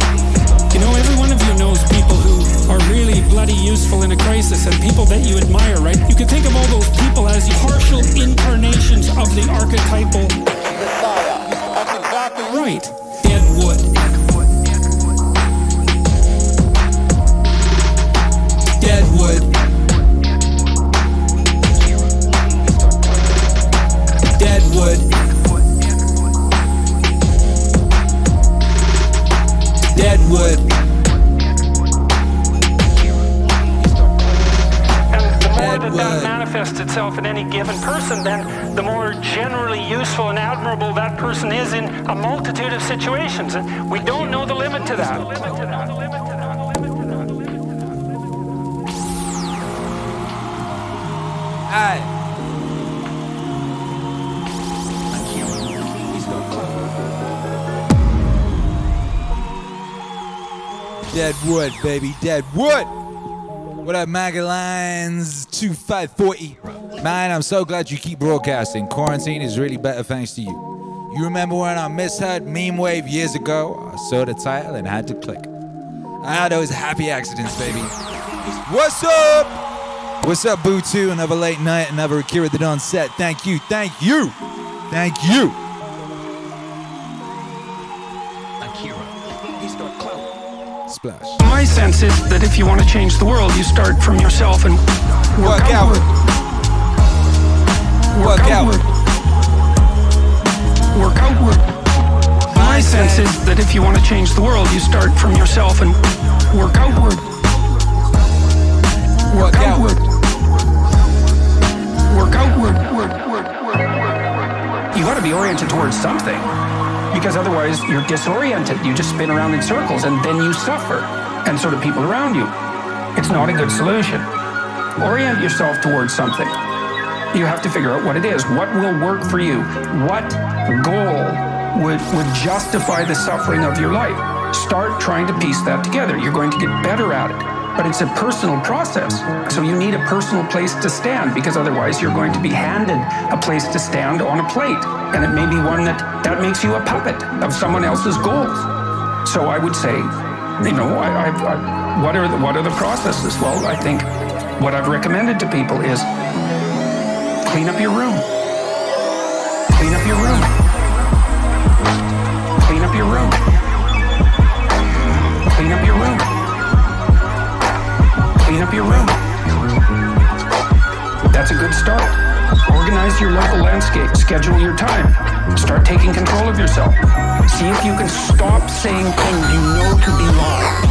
You know, every one of you knows people who are really bloody useful in a crisis and people that you admire, right? You can think of all those people as partial incarnations of the archetypal Messiah. right. Deadwood. Deadwood. Deadwood. And the more that that manifests itself in any given person, then the more generally useful and admirable that person is in a multitude of situations. And we don't know the limit to that. Aye. Dead wood, baby, dead wood. What up, Magalines 2540? Man, I'm so glad you keep broadcasting. Quarantine is really better thanks to you. You remember when I misheard Meme Wave years ago? I saw the title and had to click. Ah, those happy accidents, baby. What's up? What's up, Boo 2? Another late night, another Akira the Don set. Thank you, thank you, thank you. Splash. My sense is that if you want to change the world, you start from yourself and work, Work outward. Work outward. Work outward. My sense is that if you want to change the world, you start from yourself and work outward. Work outward. Work outward. Work, work, work, work. You got to be oriented towards something because otherwise you're disoriented. You just spin around in circles and then you suffer, and so do people around you. It's not a good solution. Orient yourself towards something. You have to figure out what it is. What will work for you? What goal would, would justify the suffering of your life? Start trying to piece that together. You're going to get better at it. But it's a personal process. So you need a personal place to stand because otherwise you're going to be handed a place to stand on a plate. And it may be one that, that makes you a puppet of someone else's goals. So I would say, you know, I, I've, I, what, are the, what are the processes? Well, I think what I've recommended to people is clean up your room. Clean up your room. Clean up your room. Clean up your room. Clean up your room. That's a good start. Organize your local landscape. Schedule your time. Start taking control of yourself. See if you can stop saying things you know to be lies.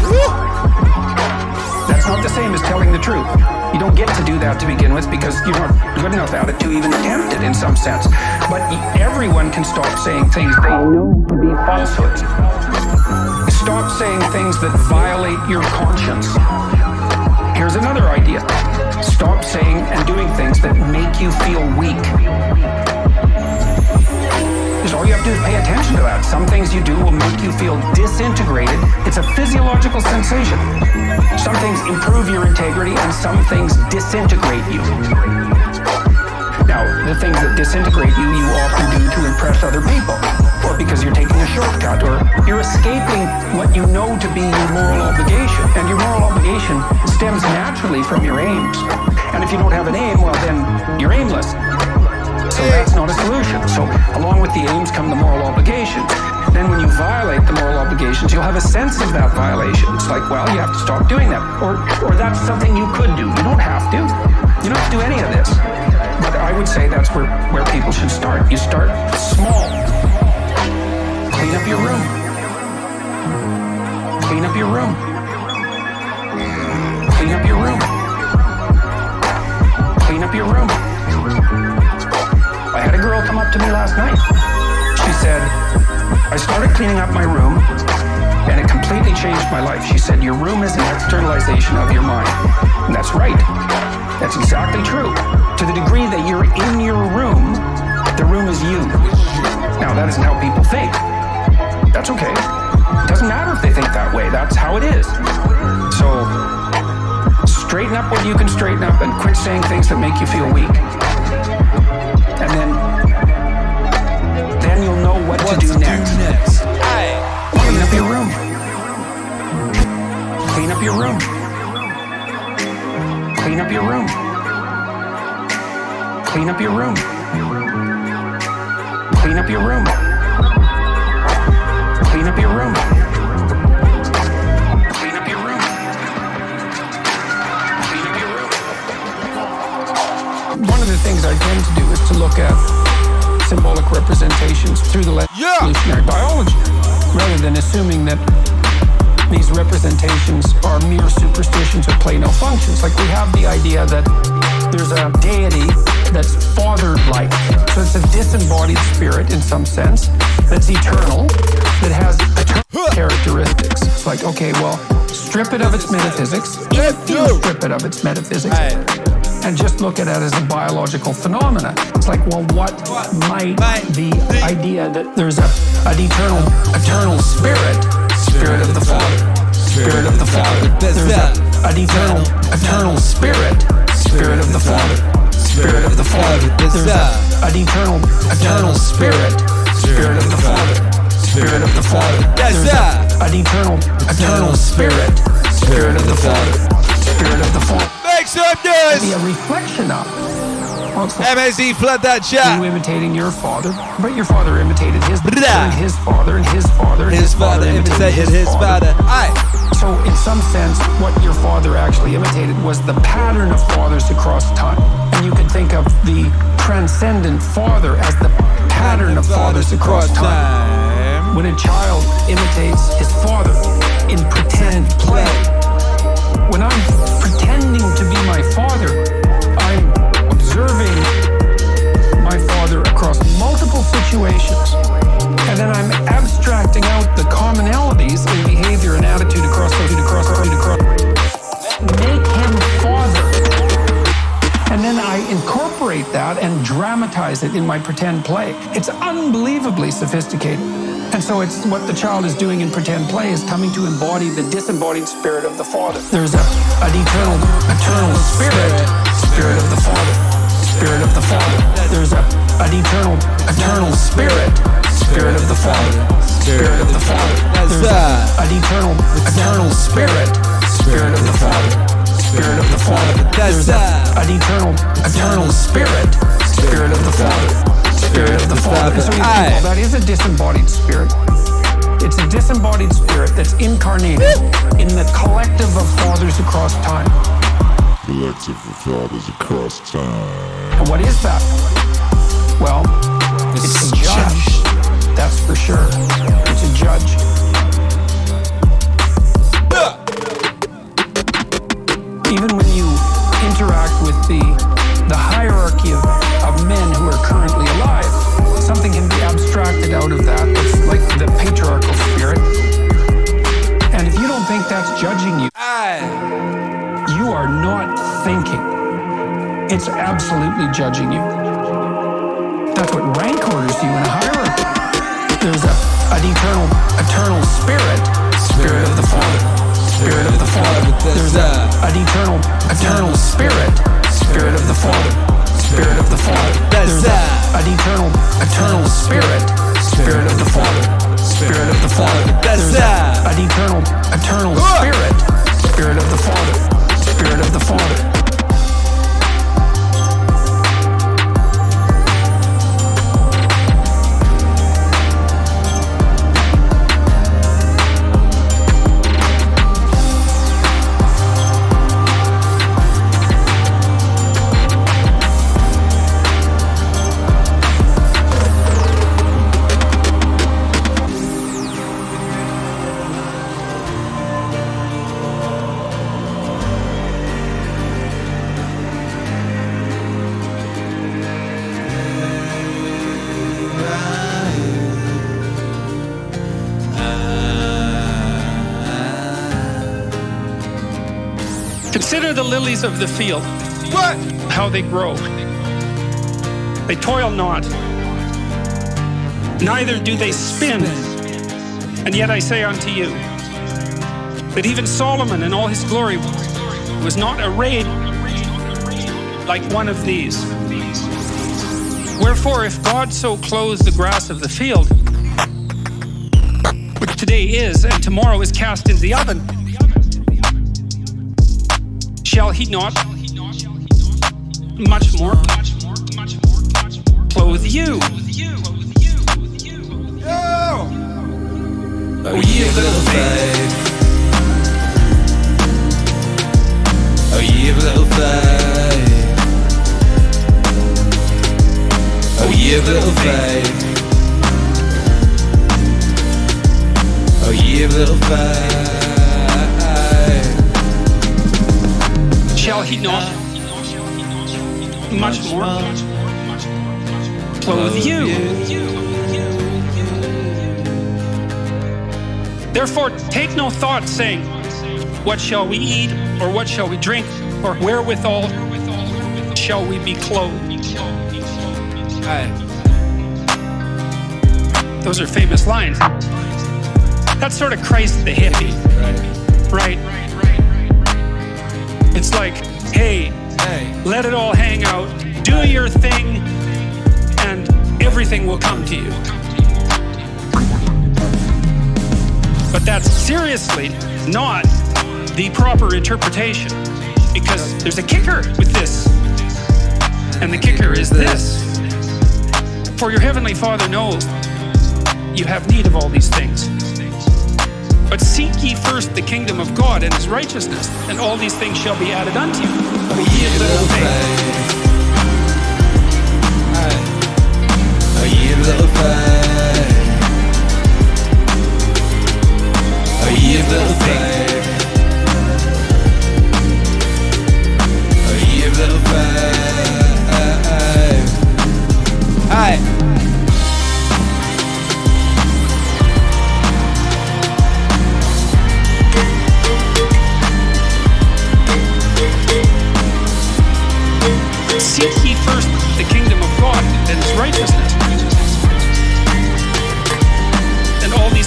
That's not the same as telling the truth. You don't get to do that to begin with because you're not good enough at it to even attempt it in some sense. But everyone can stop saying things they know to be falsehoods. Stop saying things that violate your conscience. Here's another idea. Stop saying and doing things that make you feel weak. Because all you have to do is pay attention to that. Some things you do will make you feel disintegrated. It's a physiological sensation. Some things improve your integrity and some things disintegrate you. Now, the things that disintegrate you, you often do to impress other people, because you're taking a shortcut, or you're escaping what you know to be your moral obligation. And your moral obligation stems naturally from your aims. And if you don't have an aim, well, then you're aimless. So that's not a solution. So along with the aims come the moral obligations. Then when you violate the moral obligations, you'll have a sense of that violation. It's like, well, you have to stop doing that. Or or that's something you could do. You don't have to. You don't have to do any of this. But I would say that's where, where people should start. You start small. Clean up your room. Clean up your room. Clean up your room. Clean up your room. I had a girl come up to me last night. She said, I started cleaning up my room and it completely changed my life. She said, Your room is an externalization of your mind. And that's right. That's exactly true. To the degree that you're in your room, the room is you. Now, that isn't how people think. That's okay. It doesn't matter if they think that way, that's how it is. So, straighten up what you can straighten up and quit saying things that make you feel weak. And then, then you'll know what, What to do next. next? Clean up your room. Clean up your room. Clean up your room. Clean up your room. Clean up your room. Clean up your room. Clean up your room. Clean up your room. One of the things I tend to do is to look at symbolic representations through the lens of Yeah. evolutionary biology, rather than assuming that these representations are mere superstitions or play no functions. Like we have the idea that there's a deity that's fathered like. So it's a disembodied spirit in some sense that's eternal, that has characteristics. It's like, okay, well, strip it of its metaphysics. If you strip it of its metaphysics, and just look at it as a biological phenomena. It's like, well, what might the idea that there's a, an eternal, eternal spirit, spirit of the Father, spirit of the Father, there's a, an eternal, eternal spirit, spirit of the Father, spirit of the Father, there's a, an eternal, eternal spirit, spirit of the Father, spirit of the Father, there's a, an eternal, eternal spirit, spirit of the Father, spirit of the Father Make some be a reflection of. Well, it's like MSE, flood that you imitating your father, but your father imitated his and his father and his father and His father imitated his father. Aye. So, in some sense, what your father actually imitated was the pattern of fathers across time. And you can think of the transcendent father as the pattern of fathers across time. When a child imitates his father in pretend play, when I'm pretending to be my father, I'm observing my father across multiple situations. And then I'm abstracting out the commonalities in behavior and attitude across those across across across. Make him father. And then I incorporate that and dramatize it in my pretend play. It's unbelievably sophisticated. And so it's what the child is doing in pretend play is coming to embody the disembodied spirit of the Father. There's a, an eternal, eternal spirit, spirit of the Father, spirit of the Father. There's a, an eternal, eternal spirit, spirit of the Father, spirit of the Father. There's a, an eternal, eternal spirit, spirit of the Father, spirit of the Father. There's a, an eternal, eternal spirit, spirit of the Father, spirit of the Father. So you think, Aye. that is a disembodied spirit. It's a disembodied spirit that's incarnated in the collective of fathers across time. collective of fathers across time. And what is that? Well, it's a judge. That's for sure. It's a judge. Even when you interact with the the hierarchy of, be abstracted out of that. It's like the patriarchal spirit. And if you don't think that's judging you, Aye. you are not thinking. It's absolutely judging you. That's what rank orders you in a hierarchy. There's a, an eternal, eternal spirit, spirit of the Father, spirit of the Father. There's a, an eternal, eternal spirit, spirit of the Father, spirit of the Father. There's a, an eternal, eternal spirit, spirit of the Father, spirit of the Father. There's a, an eternal, eternal spirit, spirit of the Father, spirit of the Father. Lilies of the field, What? how they grow. They toil not, neither do they spin. And yet I say unto you that even Solomon in all his glory was not arrayed like one of these. Wherefore, if God so clothes the grass of the field, which today is and tomorrow is cast into the oven, shall he not much more clothe you? What was the you? What was the you? What was the you? What was the you Oh, ye of little faith. Oh, ye of little faith. Oh, ye of little faith. Oh, ye of little faith. Shall he not much more clothe you. Therefore, take no thought saying, What shall we eat, or what shall we drink, or wherewithal shall we be clothed? Those are famous lines. That's sort of Christ the hippie, right? Let it all hang out, do your thing, and everything will come to you. But that's seriously not the proper interpretation because there's a kicker with this. And the kicker is this For your heavenly Father knows you have need of all these things. But seek ye first the kingdom of God and his righteousness, and all these things shall be added unto you. Ye little faith. A year little faith. A year little faith. A year little faith. Aye.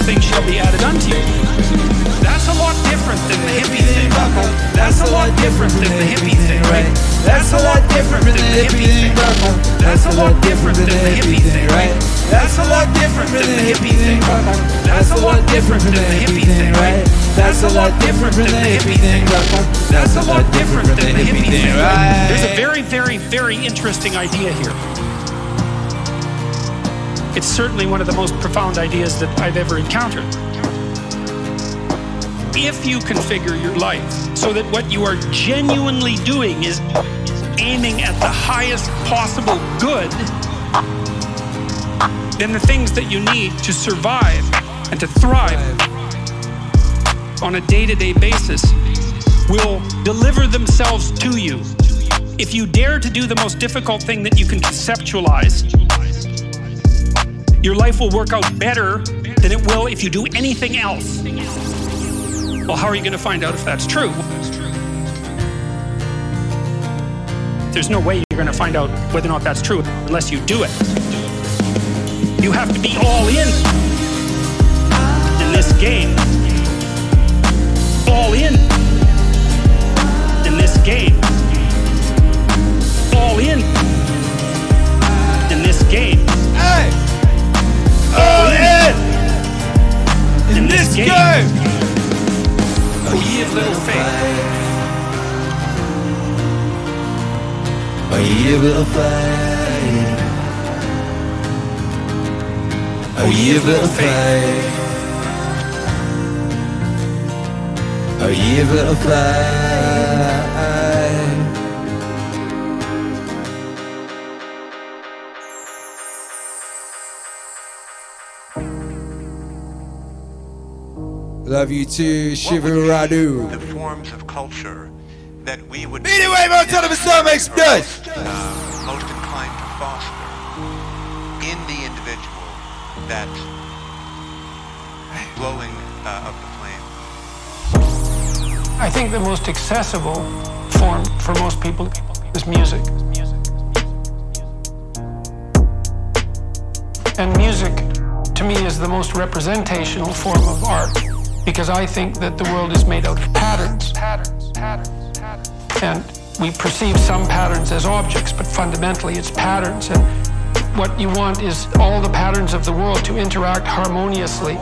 Things shall be added unto you. That's a lot different than the hippie thing. That's a lot different than the hippie thing, right? That's a lot different than the hippie thing. That's a lot different than the hippie thing, right? That's a lot different than the hippie thing. That's a lot different than the hippie thing, right? That's a lot different than the hippie thing. That's a lot different than the hippie thing, right? There's a very, very, very interesting idea here. It's certainly one of the most profound ideas that I've ever encountered. If you configure your life so that what you are genuinely doing is aiming at the highest possible good, then the things that you need to survive and to thrive on a day to day basis will deliver themselves to you. If you dare to do the most difficult thing that you can conceptualize, your life will work out better than it will if you do anything else. Well, how are you going to find out if that's true? There's no way you're going to find out whether or not that's true unless you do it. You have to be all in in this game. All in in this game. All in in this game. All in In this game. Oh, ye of little faith. A year little faith. A year little faith. A year little faith. Love you too, Shiva Radu. the forms of culture that we would Beat it way more till the makes blood. uh, most inclined to foster in the individual that blowing uh, of the flame. I think the most accessible form for most people is music. And music, to me, is the most representational form of art because I think that the world is made out of patterns. Patterns, patterns, patterns. And we perceive some patterns as objects, but fundamentally it's patterns. And what you want is all the patterns of the world to interact harmoniously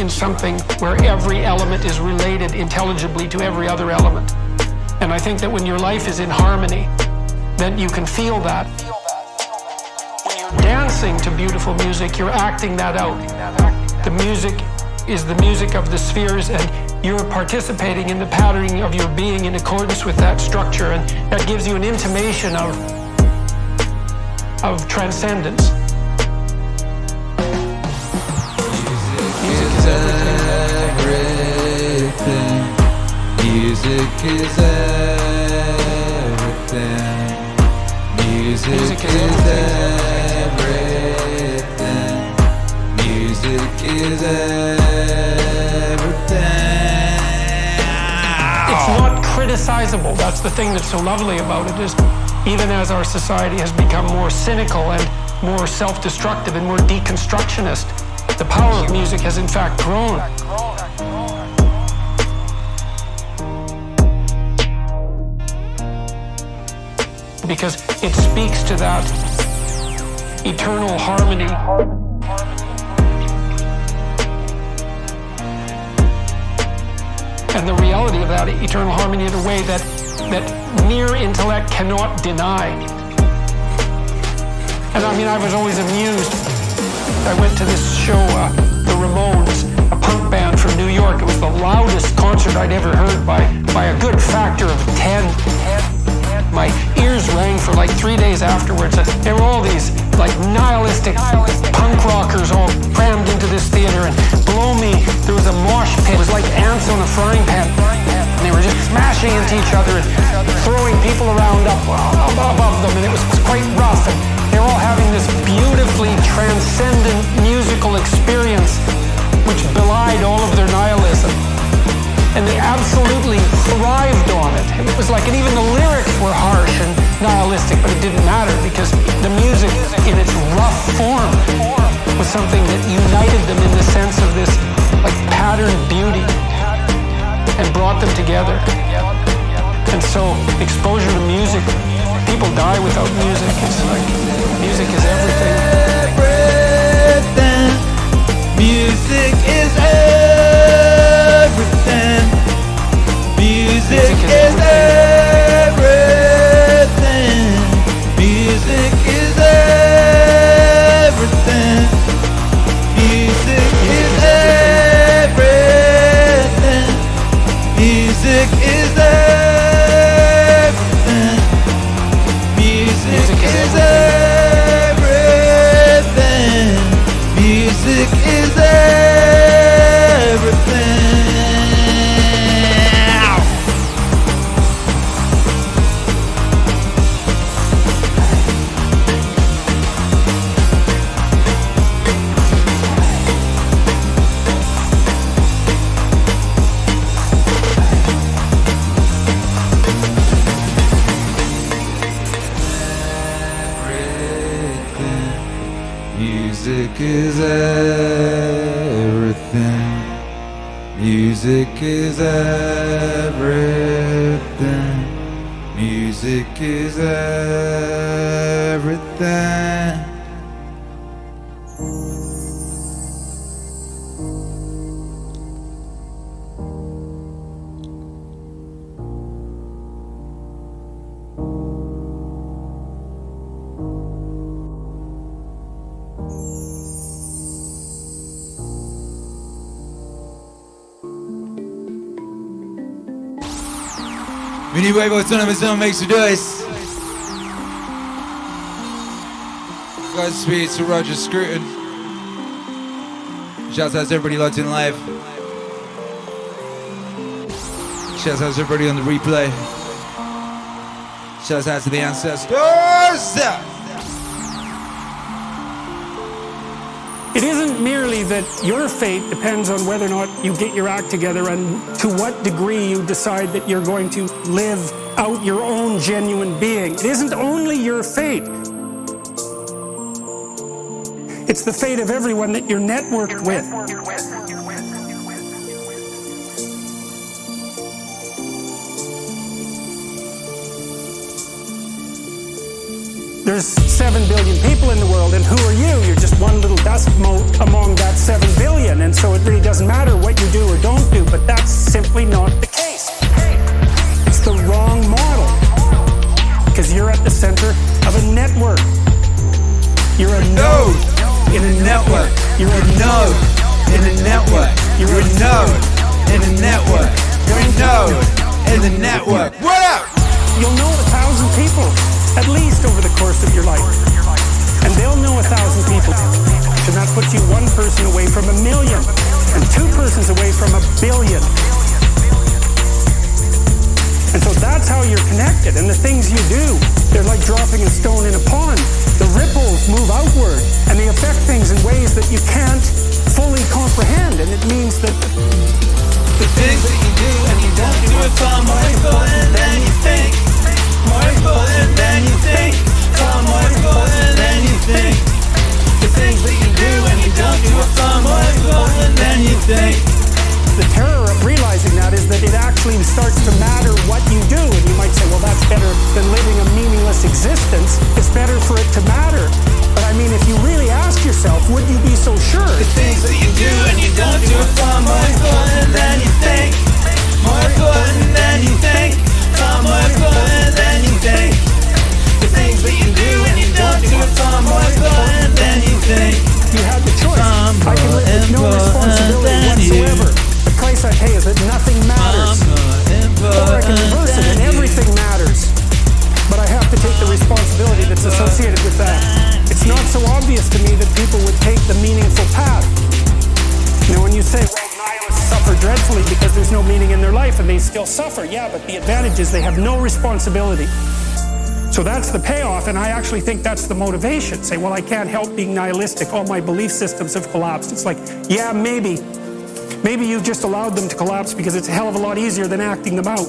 in something where every element is related intelligibly to every other element. And I think that when your life is in harmony, then you can feel that. When you're dancing to beautiful music, you're acting that out. The music is the music of the spheres, and you're participating in the patterning of your being in accordance with that structure, and that gives you an intimation of, of transcendence. Music is everything. Music is everything. Music, Music is is everything. Music is everything. Criticizable. That's the thing that's so lovely about it is even as our society has become more cynical and more self-destructive and more deconstructionist, the power of music has in fact grown. Because it speaks to that eternal harmony and the reality of that eternal harmony in a way that that mere intellect cannot deny. And I mean, I was always amused. I went to this show, uh, the Ramones, a punk band from New York. It was the loudest concert I'd ever heard by by a good factor of ten. My ears rang for like three days afterwards. There were all these like nihilistic punk rockers all crammed into this theater, and below me there was a mosh pit. It was like ants on a frying pan. And they were just smashing into each other and throwing people around up above them, and it was quite rough. And they were all having this beautifully transcendent musical experience, which belied all of their nihilism and they absolutely thrived on it. It was like, and even the lyrics were harsh and nihilistic, but it didn't matter because the music in its rough form was something that united them in the sense of this like patterned beauty and brought them together. And so exposure to music, people die without music. It's like music is everything. Music is everything. Music is everything. Music is everything. Music is everything. Music everything. Music is everything. Tournament makes do this. Godspeed to Roger Scruton. Shouts out to everybody locked in live. Shouts out to everybody on the replay. Shouts out to the ancestors. It isn't merely that your fate depends on whether or not you get your act together and to what degree you decide that you're going to live out your own genuine being. It isn't only your fate. It's the fate of everyone that you're networked with. There's 7 billion people in the world, and who are you? You're just one little dust mote among that 7 billion, and so it really doesn't matter what you do or don't do, but that's simply not the the center of a network. You're a node in a network. You're a node in a network. You're a node in the network. You're a node in the network. What up? You'll know a thousand people, at least over the course of your life. And they'll know a thousand people. And that puts you one person away from a million, and two persons away from a billion. And so that's how you're connected. And the things you do, they're like dropping a stone in a pond. The ripples move outward and they affect things in ways that you can't fully comprehend. And it means that the things that you do and you don't do it far more important than you think. More important than you think. Far more important than you think. The things that you do and you don't do it far more important than you think. The terror of realizing that is that it actually starts to matter what you do. And you might say, well, that's better than living a meaningless existence. It's better for it to matter. But I mean, if you really ask yourself, would you be so sure? The things that you do and you don't do are far more important than you think. More important than you think. Far more important than you think. The things that you do and you don't do are far more important than you think. You have the choice. I can live with no responsibility whatsoever. Price I pay is that nothing matters. Or I can reverse it and everything matters. But I have to take the responsibility that's associated with that. It's not so obvious to me that people would take the meaningful path. Know, when you say, well, nihilists suffer dreadfully because there's no meaning in their life and they still suffer, yeah, but the advantage is they have no responsibility. So that's the payoff, and I actually think that's the motivation. Say, well, I can't help being nihilistic. All my belief systems have collapsed. It's like, yeah, maybe. Maybe you've just allowed them to collapse because it's a hell of a lot easier than acting them out.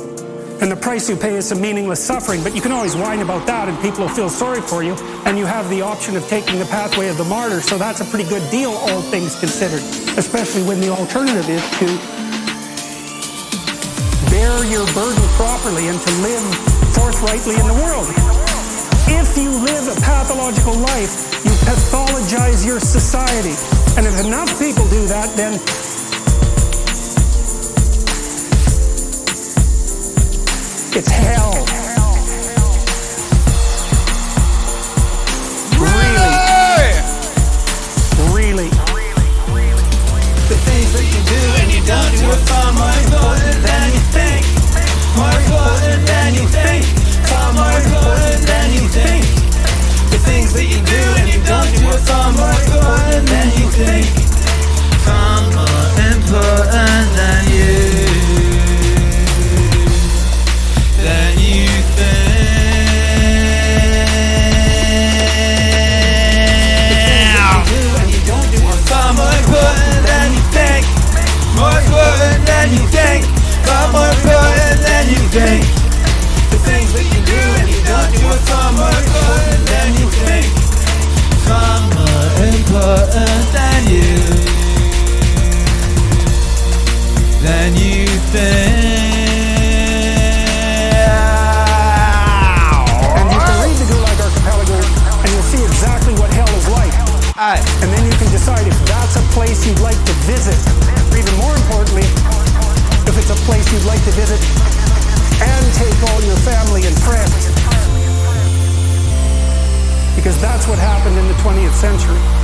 And the price you pay is some meaningless suffering, but you can always whine about that and people will feel sorry for you, and you have the option of taking the pathway of the martyr, so that's a pretty good deal, all things considered, especially when the alternative is to bear your burden properly and to live forthrightly in the world. If you live a pathological life, you pathologize your society. And if enough people do that, then it's hell. Really. Really. The things that you do and you don't do are far more important than you think. More important than you think. Far more important than you think. The things that you do and you don't do are far more important than you think. And you can read the Gulag Archipelago and you'll see exactly what hell is like. And then you can decide if that's a place you'd like to visit. Or even more importantly, if it's a place you'd like to visit and take all your family and friends. Because that's what happened in the 20th century.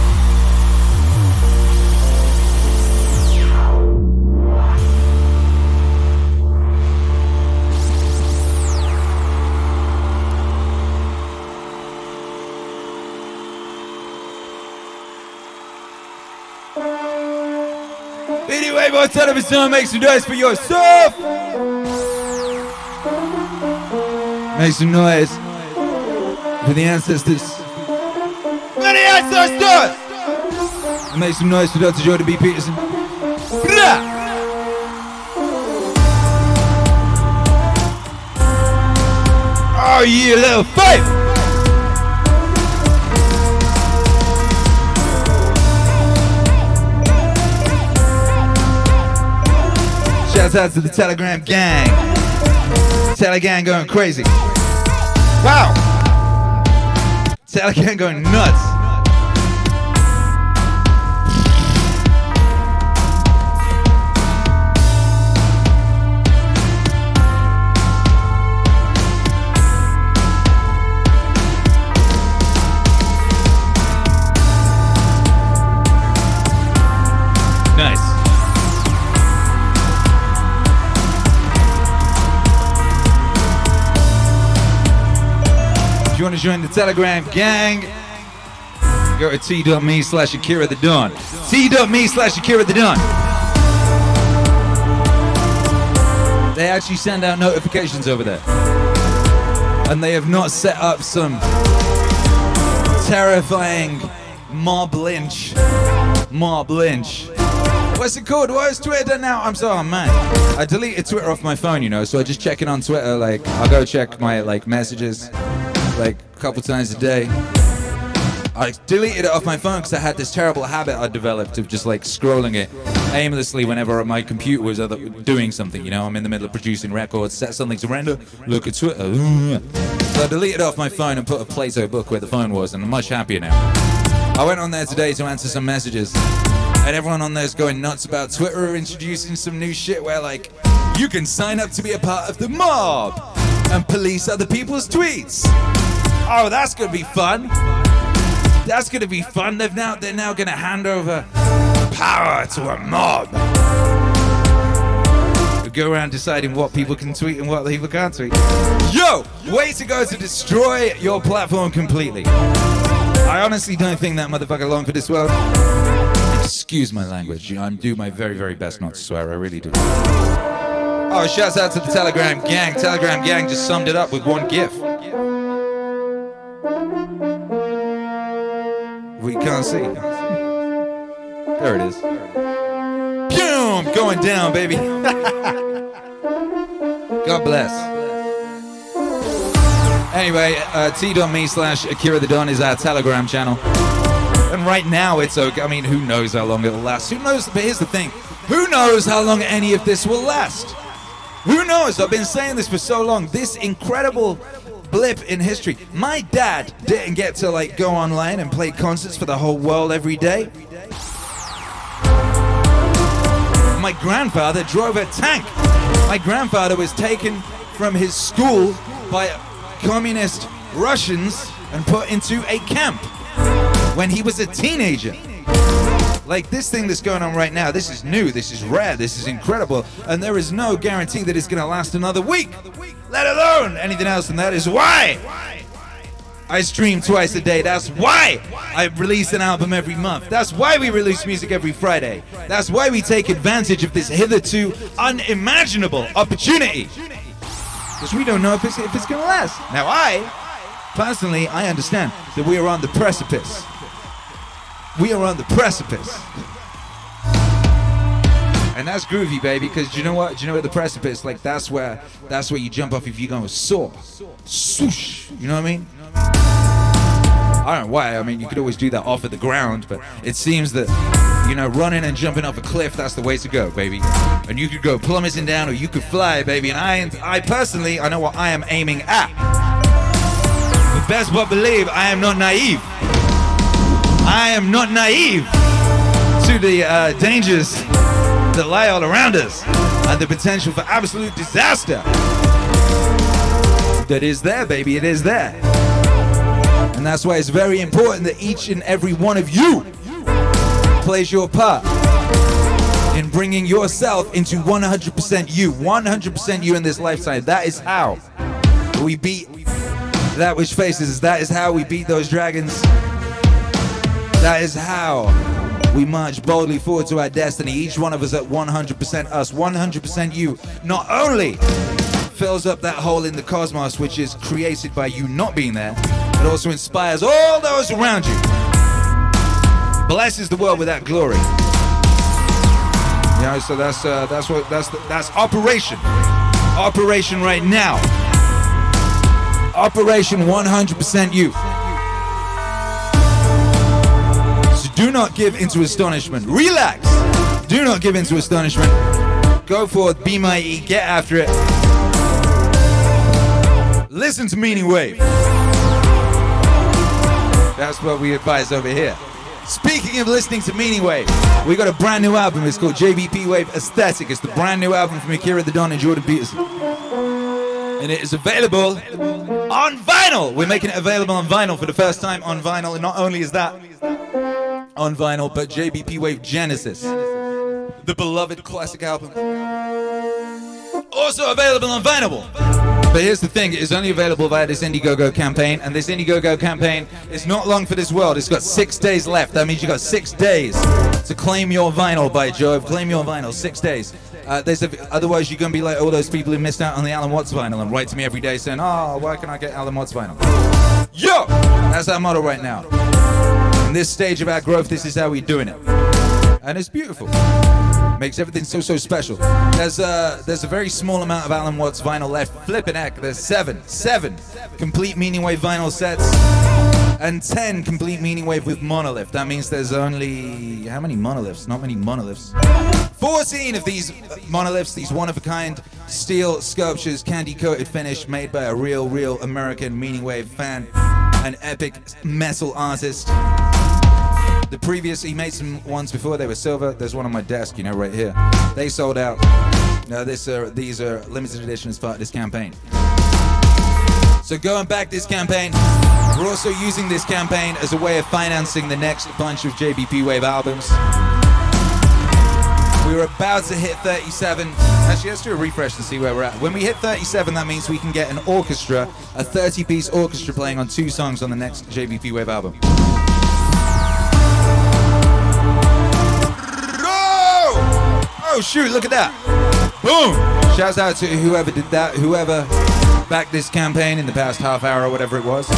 More television, make some noise for yourself. Make some noise for the ancestors. For the ancestors! Make some noise for Dr. Jordan B. Peterson. Blah! Oh yeah, little fight! Shouts out to the Telegram gang. Telegram going crazy. Wow. Telegram going nuts. To join the Telegram gang, go to t.me slash Akira the Don. T.me slash Akira the Don. They actually send out notifications over there. And they have not set up some terrifying mob lynch. Mob lynch. What's it called? What is Twitter now? I'm sorry, oh, man. I deleted Twitter off my phone, you know, so I just check it on Twitter. Like, I'll go check my like messages, like a couple times a day. I deleted it off my phone because I had this terrible habit I developed of just like scrolling it aimlessly whenever my computer was doing something. You know, I'm in the middle of producing records, set something to render, look at Twitter. So I deleted it off my phone and put a Plato book where the phone was, and I'm much happier now. I went on there today to answer some messages, and everyone on there's going nuts about Twitter introducing some new shit where like you can sign up to be a part of the mob and police other people's tweets. Oh, that's gonna be fun. That's gonna be fun. They've now they're now gonna hand over power to a mob. Go around deciding what people can tweet and what people can't tweet. Yo, way to go to destroy your platform completely. I honestly don't think that motherfucker long for this world. Excuse my language. I'm do my very, very best not to swear. I really do. Oh, shouts out to the Telegram gang. Telegram gang just summed it up with one GIF. We can't see. There it is. Boom! Going down, baby. [LAUGHS] God bless. Anyway, uh, t.me slash Akira the Don is our Telegram channel. And right now it's okay. I mean, who knows how long it'll last? Who knows? But here's the thing who knows how long any of this will last? Who knows? I've been saying this for so long. This incredible blip in history. My dad didn't get to like go online and play concerts for the whole world every day. My grandfather drove a tank. My grandfather was taken from his school by communist Russians and put into a camp when he was a teenager. Like this thing that's going on right now, this is new, this is rare, this is incredible, and there is no guarantee that it's going to last another week, let alone anything else. And that is why I stream twice a day. That's why I release an album every month. That's why we release music every Friday. That's why we take advantage of this hitherto unimaginable opportunity. Because we don't know if it's, if it's going to last. Now, I, personally, I understand that we are on the precipice. We are on the precipice. And that's groovy, baby, because you know what? You know what the precipice? Like that's where that's where you jump off if you're going soar. Swoosh. You know what I mean? I don't know why. I mean, you could always do that off of the ground, but it seems that, you know, running and jumping off a cliff, that's the way to go, baby. And you could go plummeting down or you could fly, baby. And I, I personally, I know what I am aiming at. But best but believe I am not naive. I am not naive to the uh, dangers that lie all around us and the potential for absolute disaster that is there, baby. It is there. And that's why it's very important that each and every one of you plays your part in bringing yourself into 100% you, 100% you in this lifetime. That is how we beat that which faces us. That is how we beat those dragons. That is how we march boldly forward to our destiny. Each one of us at 100% us, 100% you. Not only fills up that hole in the cosmos which is created by you not being there, but also inspires all those around you. Blesses the world with that glory. Know, so that's uh, that's what that's the, that's operation. Operation right now. Operation 100% you. Do not give into astonishment. Relax. Do not give into astonishment. Go forth, be mighty, get after it. Listen to Meaning Wave. That's what we advise over here. Speaking of listening to Meaning Wave, we got a brand new album. It's called JBP Wave Aesthetic. It's the brand new album from Akira the Don and Jordan Peterson. And it is available on vinyl. We're making it available on vinyl for the first time on vinyl. And not only is that on vinyl, but JBP Wave Genesis, the beloved classic album, also available on vinyl. But here's the thing, it is only available via this Indiegogo campaign, and this Indiegogo campaign is not long for this world. It's got six days left. That means you've got six days to claim your vinyl by Jove. Claim your vinyl, six days. Uh, a, otherwise you're gonna be like all those people who missed out on the Alan Watts vinyl and write to me every day saying, "Oh, why can I get Alan Watts vinyl?" Yo, that's our model right now. In this stage of our growth, this is how we're doing it, and it's beautiful. Makes everything so so special. There's a there's a very small amount of Alan Watts vinyl left. Flipping heck, there's seven seven complete Meaning Wave vinyl sets and 10 complete meaning wave with monolith. That means there's only how many monoliths? Not many monoliths. 14 of these monoliths, these one of a kind steel sculptures, candy coated finish made by a real, real American meaning wave fan, an epic metal artist. The previous, he made some ones before, they were silver. There's one on my desk, you know, right here. They sold out. Now this, uh, these are limited edition as part of this campaign. So going back this campaign, we're also using this campaign as a way of financing the next bunch of JBP Wave albums. We were about to hit 37. Actually, let's do a refresh and see where we're at. When we hit 37, that means we can get an orchestra, a 30 piece orchestra playing on two songs on the next JBP Wave album. Oh! Shoot, look at that. Boom! Shouts out to whoever did that, whoever backed this campaign in the past half hour or whatever it was.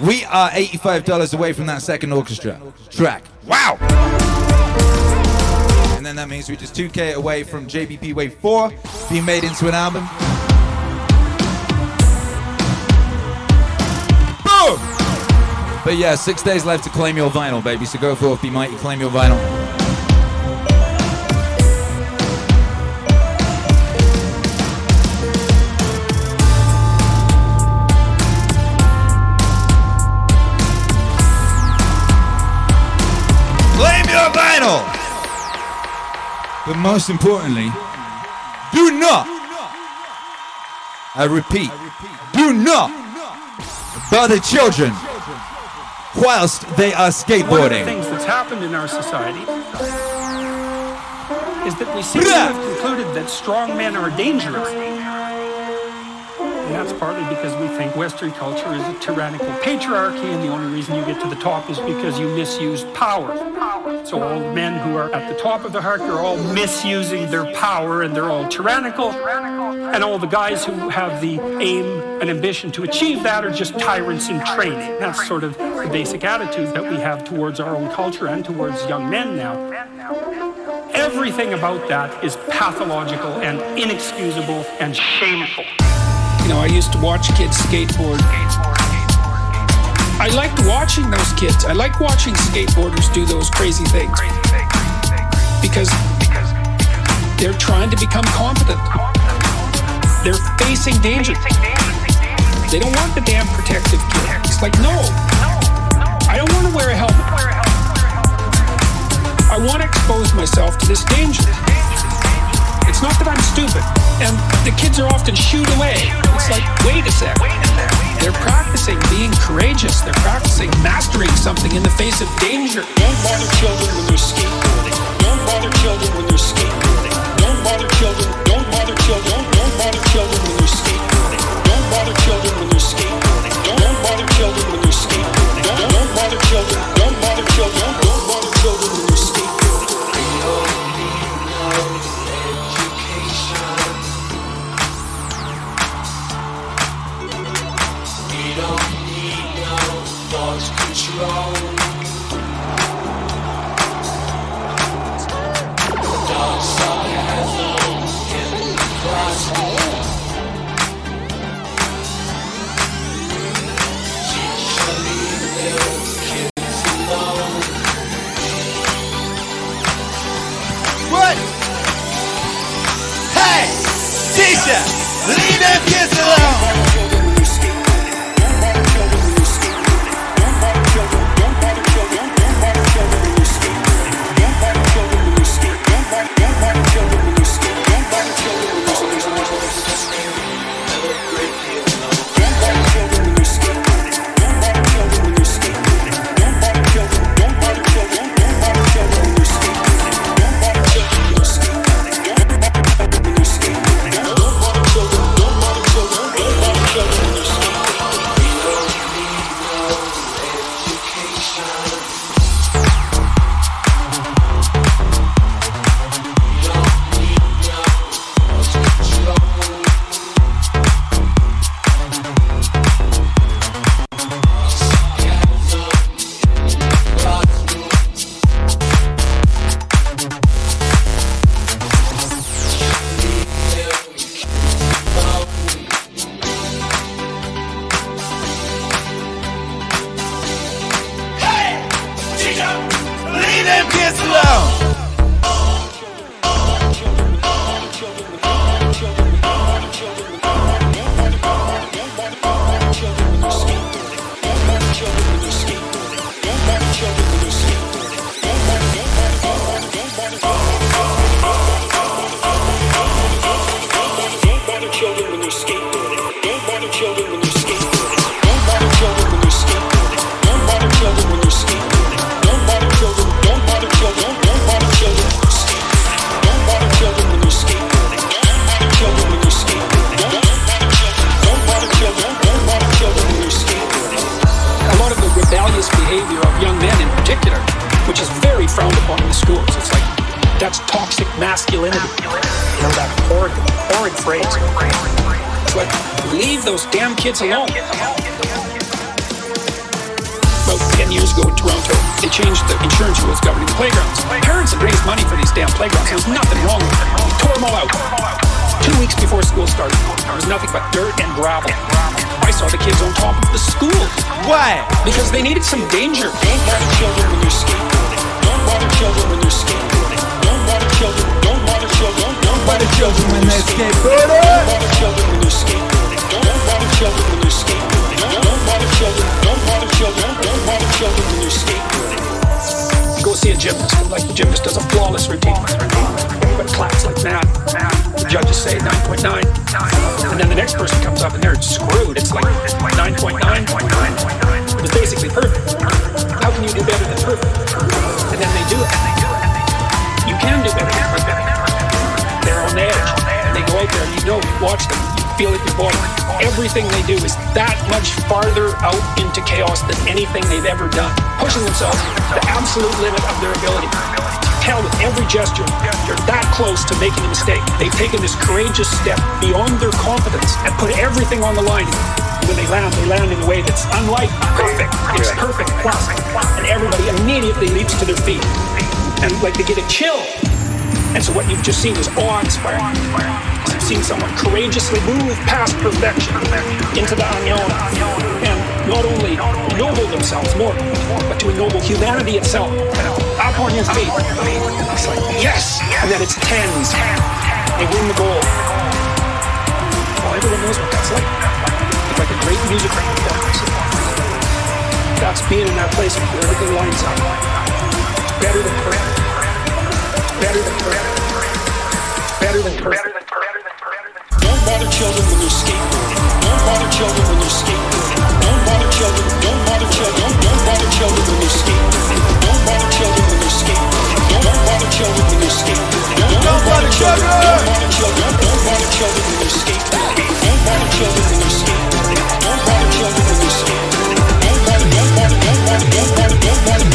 We are $85 away from that second orchestra track. Wow! And then that means we're just 2K away from JBP Wave 4 being made into an album. Boom! But yeah, six days left to claim your vinyl, baby. So go forth, be mighty, claim your vinyl. But most importantly, do not, I repeat, do not bother children whilst they are skateboarding. One of the things that's happened in our society is that we seem to have concluded that strong men are dangerous. That's partly because we think Western culture is a tyrannical patriarchy, and the only reason you get to the top is because you misused power. So all the men who are at the top of the hierarchy are all misusing their power, and they're all tyrannical. And all the guys who have the aim and ambition to achieve that are just tyrants in training. That's sort of the basic attitude that we have towards our own culture and towards young men now. Everything about that is pathological and inexcusable and shameful. You know, I used to watch kids skateboard. I liked watching those kids. I like watching skateboarders do those crazy things. Because they're trying to become competent. They're facing danger. They don't want the damn protective gear. It's like, no. I don't want to wear a helmet. I want to expose myself to this danger. It's not that I'm stupid. And the kids are often shooed away. It's like, wait a sec. They're practicing being courageous. They're practicing mastering something in the face of danger. Don't bother children when they're skateboarding. Don't bother children when they're skateboarding. Don't bother children. Don't bother children. Don't, don't bother children when they're skateboarding. Don't bother children when they're skateboarding. Don't, don't bother children when they're skateboarding. Don't, don't bother children. Don't bother children. Don't, don't bother children What? Masculinity. You know that horrid, horrid phrase. It's like, leave those damn kids alone. About 10 years ago in Toronto, they changed the insurance rules governing playgrounds. Parents had raised money for these damn playgrounds. There was nothing wrong with them. They tore them all out. Two weeks before school started, there was nothing but dirt and gravel. I saw the kids on top of the school. Why? Because they needed some danger. Don't bother children when you're skateboarding. Don't bother children when you're skateboarding. Don't bother children when they're skateboarding. Don't bother children when they're skateboarding. Don't bother children when they're skateboarding. Don't bother children. Don't bother children. Don't bother children when they're skateboarding. Go see a gymnast. Like the gymnast does a flawless routine. Everybody claps like mad. The judges say 9.9. And then the next person comes up and they're screwed. It's like 9.9. It was basically perfect. How can you do better than perfect? And then they do it. You can do better. They're on edge. They go out there and you know, you watch them, you feel it your body. Everything they do is that much farther out into chaos than anything they've ever done. Pushing themselves to the absolute limit of their ability. Tell with every gesture, you're that close to making a mistake. They've taken this courageous step beyond their confidence and put everything on the line. When they land, they land in a way that's unlike perfect. It's perfect. And everybody immediately leaps to their feet. And like they get a chill. And so what you've just seen is awe-inspiring. You've seen someone courageously move past perfection into the unknown. And not only ennoble themselves more, but to ennoble humanity itself. Up on your feet. It's like, yes! And then it's tens. They win the goal. Well, everyone knows what that's like. It's like a great music performance. That's being in that place where everything lines up. It's better than perfect. Better than. It's better than perfect. Don't bother children when they're skateboarding. Don't bother children when they're skateboarding. Don't bother children. Don't bother children. Don't bother children when they're skateboarding. Don't bother children when they're skateboarding. Don't bother children when they're skateboarding. Don't bother children. Don't bother children. Don't bother children when they're skateboarding. Don't bother children when they're skateboarding. Don't bother children when they're skateboarding. Don't bother. Don't bother. Don't bother. Don't bother. Don't bother.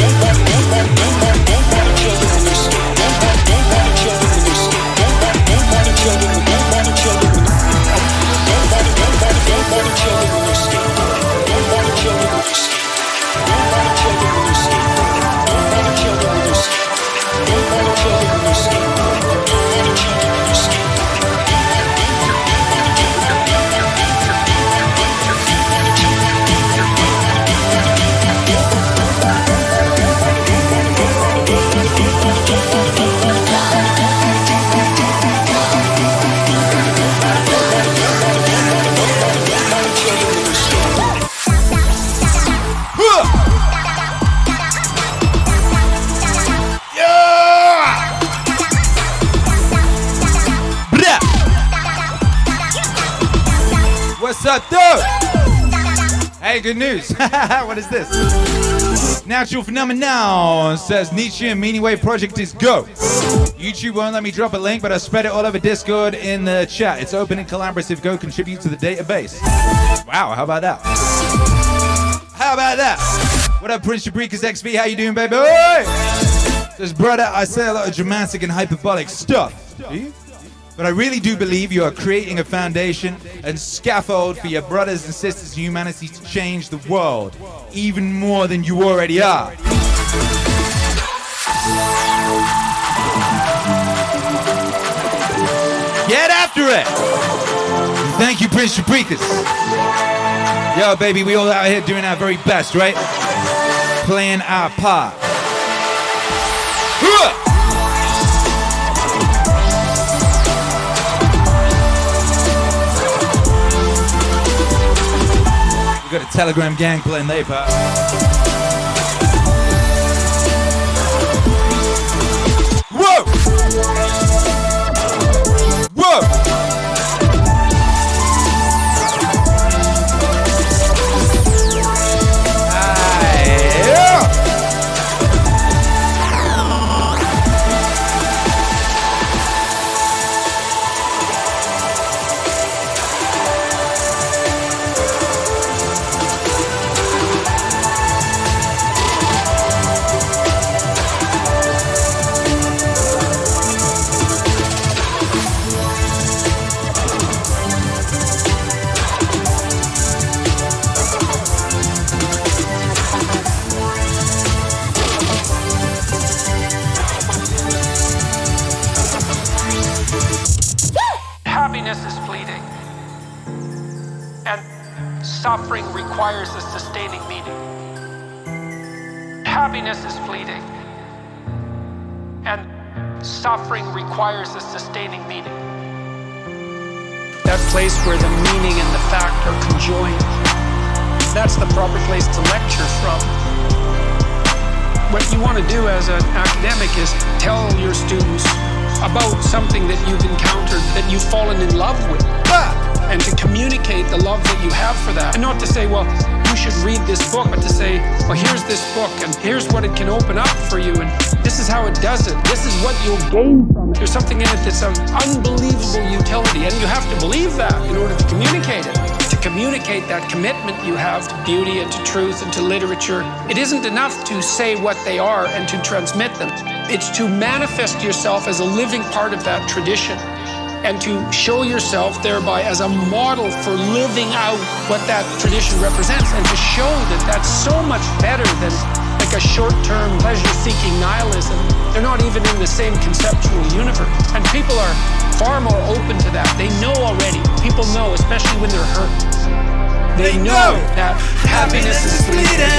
Hey, good news. [LAUGHS] what is this? Natural phenomenon says Nietzsche and Meaning Wave project is go. YouTube won't let me drop a link, but I spread it all over Discord in the chat. It's open and collaborative. Go contribute to the database. Wow, how about that? How about that? What up, Prince Jabrikas XV? How you doing, baby? Says, brother, I say a lot of dramatic and hyperbolic stuff. Do you? But I really do believe you are creating a foundation and scaffold for your brothers and sisters in humanity to change the world, even more than you already are. Get after it! Thank you, Prince Jabrikas. Yo, baby, we all out here doing our very best, right? Playing our part. We got a Telegram gang playing their part. Requires a sustaining meaning. Happiness is fleeting. And suffering requires a sustaining meaning. That place where the meaning and the fact are conjoined. That's the proper place to lecture from. What you want to do as an academic is tell your students about something that you've encountered that you've fallen in love with. And to communicate the love that you have for that. And not to say, well, you should read this book, but to say, well, here's this book and here's what it can open up for you. And this is how it does it. This is what you'll gain from it. There's something in it that's of unbelievable utility. And you have to believe that in order to communicate it. To communicate that commitment you have to beauty and to truth and to literature, it isn't enough to say what they are and to transmit them. It's to manifest yourself as a living part of that tradition and to show yourself thereby as a model for living out what that tradition represents and to show that that's so much better than like a short-term pleasure-seeking nihilism. They're not even in the same conceptual universe. And people are far more open to that. They know already. People know, especially when they're hurt. They know that happiness is fleeting.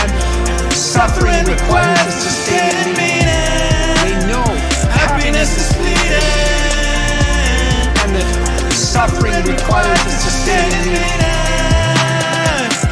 And suffering requires sustained meaning. They know happiness is fleeting. And that suffering requires a sustained.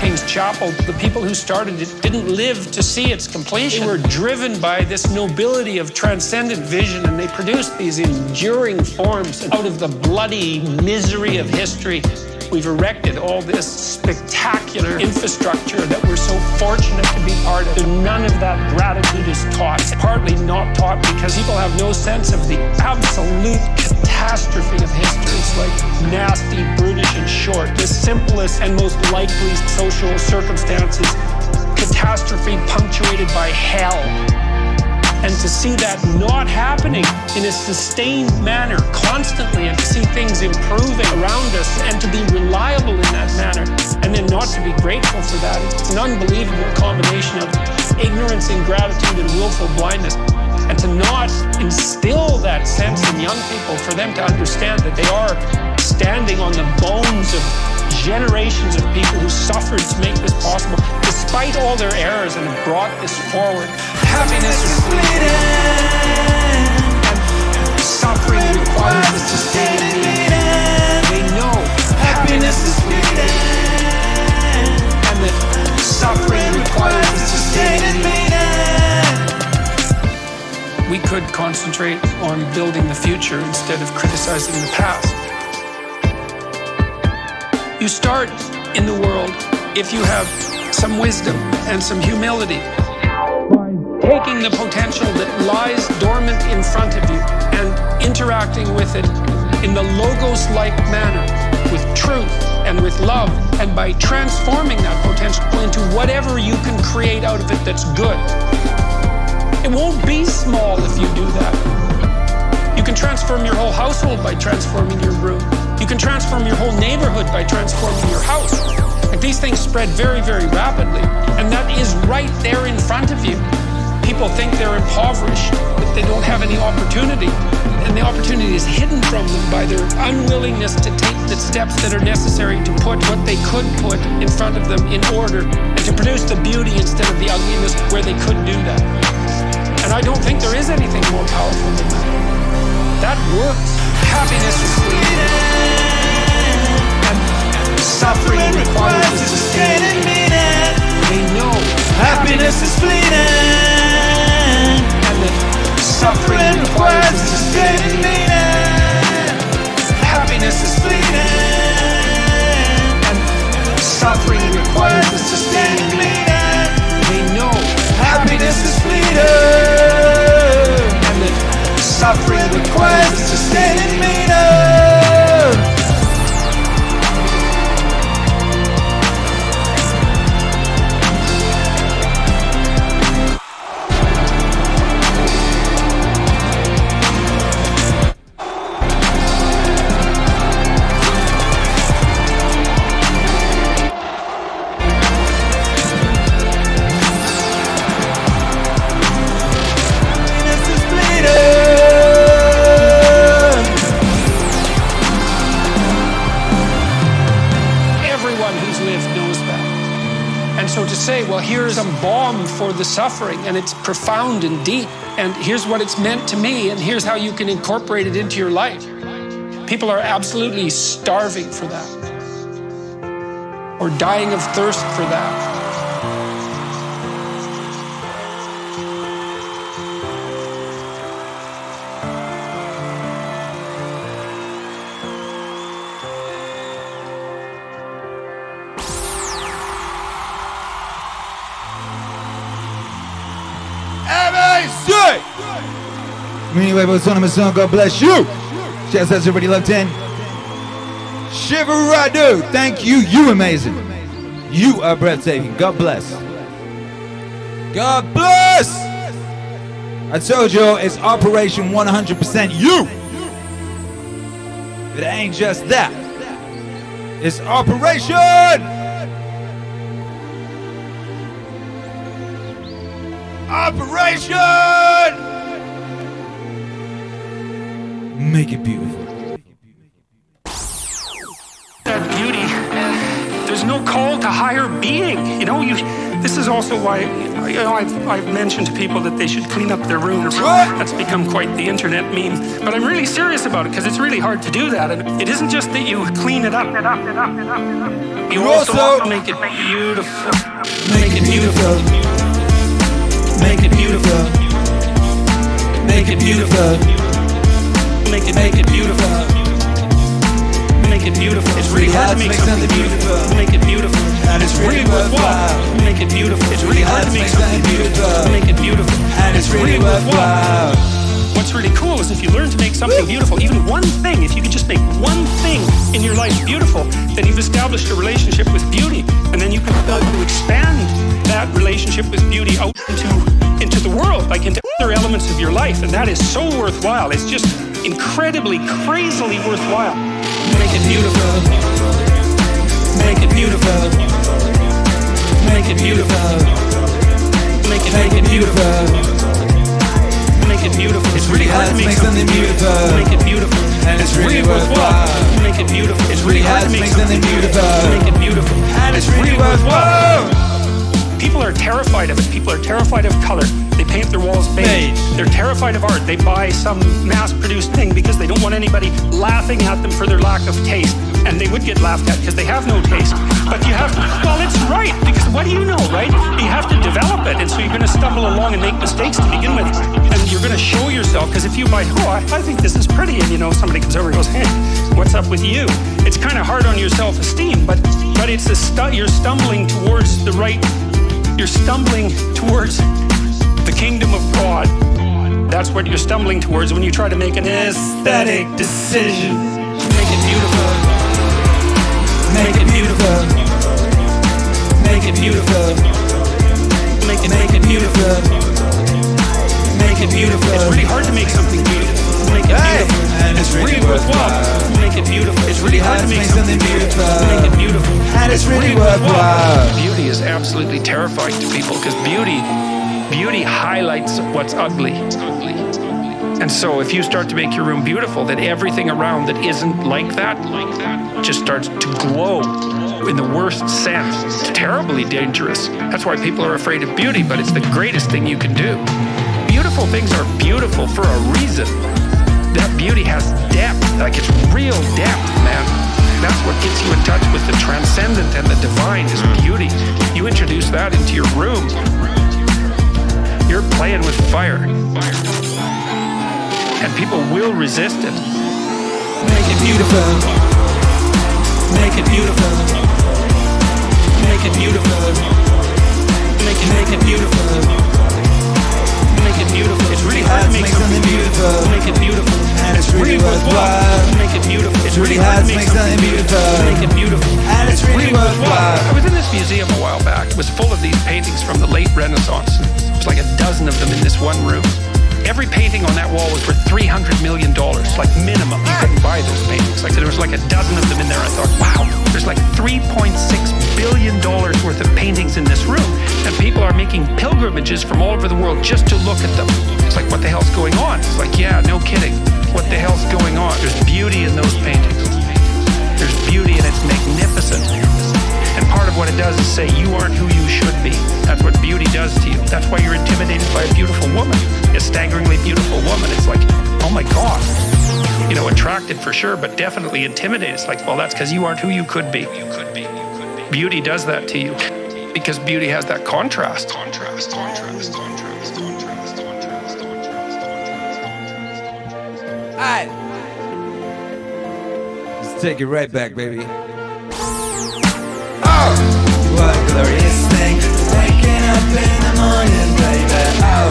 King's Chapel, the people who started it didn't live to see its completion. They were driven by this nobility of transcendent vision, and they produced these enduring forms out of the bloody misery of history. We've erected all this spectacular infrastructure that we're so fortunate to be part of. And none of that gratitude is taught. Partly not taught because people have no sense of the absolute catastrophe of history. It's like nasty, brutish, and short. The simplest and most likely social circumstances. Catastrophe punctuated by hell. And to see that not happening in a sustained manner constantly and to see things improving around us and to be reliable in that manner and then not to be grateful for that, it's an unbelievable combination of ignorance, ingratitude, and willful blindness. And to not instill that sense in young people for them to understand that they are standing on the bones of generations of people who suffered to make this possible, despite all their errors, and have brought this forward. Happiness is fleeting, suffering requires a sustained meaning. They know happiness is fleeting, and that suffering requires a sustained meaning. We could concentrate on building the future instead of criticizing the past. You start in the world if you have some wisdom and some humility by taking the potential that lies dormant in front of you and interacting with it in the logos like manner with truth and with love and by transforming that potential into whatever you can create out of it that's good. It won't be small if you do that. You can transform your whole household by transforming your room. You can transform your whole neighborhood by transforming your house. Like these things spread very, very rapidly. And that is right there in front of you. People think they're impoverished, that they don't have any opportunity. And the opportunity is hidden from them by their unwillingness to take the steps that are necessary to put what they could put in front of them in order and to produce the beauty instead of the ugliness where they could do that. And I don't think there is anything more powerful than that. That works. Happiness is fleeting. Suffering requires a sustaining meaning. They know Happiness is fleeting. suffering requires a sustaining meaning. Happiness is fleeting. Suffering requires a sustaining meaning. They know Happiness is fleeting. Suffering requires a sustaining meaning. Well, here's a balm for the suffering, and it's profound and deep, and here's what it's meant to me, and here's how you can incorporate it into your life. People are absolutely starving for that, or dying of thirst for that. Anyway, what's on my? God bless you. Shouts out to everybody locked in. Shivaradu, thank you. You amazing. You are breathtaking. God bless. God bless. I told you it's Operation 100% you. It ain't just that. It's Operation. Operation. Make it beautiful. that beauty. There's no call to higher being. You know, you. This is also why you know I've, I've mentioned to people that they should clean up their rooms. That's become quite the internet meme. But I'm really serious about it because it's really hard to do that. And it isn't just that you clean it up. You also, also- make it beautiful. Make it beautiful. Make it beautiful. Make it beautiful. Make it make it beautiful. Make it beautiful. It's really hard to make something beautiful. Make it beautiful. And it's really worthwhile. Make it beautiful. It's really hard to make something beautiful. Make it beautiful. And it's really worthwhile. What's really cool is if you learn to make something beautiful, even one thing, if you could just make one thing in your life beautiful, then you've established a relationship with beauty. And then you can to expand that relationship with beauty out into, into the world, like into other elements of your life. And that is so worthwhile. It's just incredibly, crazily worthwhile. Make it beautiful. Make it beautiful. Make it beautiful. Make it, make it beautiful. Make it beautiful. It's really hard to make something beautiful. Make it beautiful. And it's really worthwhile. Make it beautiful. It's really hard to make something beautiful. Make it beautiful. And it's really worthwhile. People are terrified of it. People are terrified of color. They paint their walls beige. They're terrified of art. They buy some mass-produced thing because they don't want anybody laughing at them for their lack of taste. And they would get laughed at because they have no taste. But you have to, well, it's right, because what do you know, right? You have to develop it. And so you're going to stumble along and make mistakes to begin with. And you're going to show yourself, because if you buy, oh, I, I think this is pretty, and you know, somebody comes over and goes, hey, what's up with you? It's kind of hard on your self-esteem, but but it's a stu- you're stumbling towards the right, you're stumbling towards the kingdom of God. That's what you're stumbling towards when you try to make an aesthetic decision. Make it beautiful. Make it beautiful. Make it beautiful. Make it make it beautiful. Make it beautiful. It's really hard to make something beautiful. Make it beautiful. And it's really worthwhile. Make it beautiful. It's really hard to make something beautiful. Make it beautiful. And it's really worthwhile. Beauty is absolutely terrifying to people because beauty, beauty highlights what's ugly. And so if you start to make your room beautiful, then everything around that isn't like that, like that, just starts to glow in the worst sense. It's terribly dangerous. That's why people are afraid of beauty, but it's the greatest thing you can do. beautiful things are beautiful for a reason. That beauty has depth, like it's real depth, man. That's what gets you in touch with the transcendent and the divine is mm. beauty. You introduce that into your room. You're playing with fire. And people will resist it. Make it beautiful. Make it beautiful. Make it beautiful. Make it, make it beautiful. It beautiful. It's really hard to make something beautiful. Make it beautiful. And it's really worthwhile. Make it beautiful. It's really hard to make something beautiful. Make it beautiful. And it's really worthwhile. I was in this museum a while back. It was full of these paintings from the late Renaissance. There was like a dozen of them in this one room. Every painting on that wall was worth three hundred million dollars, like minimum. You couldn't buy those paintings. Like there was like a dozen of them in there. I thought, wow, there's like three point six billion dollars worth of paintings in this room, and people are making pilgrimages from all over the world just to look at them. It's like, what the hell's going on? It's like, yeah, no kidding. What the hell's going on? There's beauty in those paintings. There's beauty and it's magnificent. Part of what it does is say you aren't who you should be. That's what beauty does to you. That's why you're intimidated by a beautiful woman, a staggeringly beautiful woman. It's like, oh my God. You know, attracted for sure, but definitely intimidated. It's like, well, that's because you aren't who you could be. You could be. Beauty does that to you because beauty has that contrast. Contrast, contrast, contrast, contrast, contrast, contrast, contrast. Alright. Let's take it right back, baby. Morning, baby. Oh,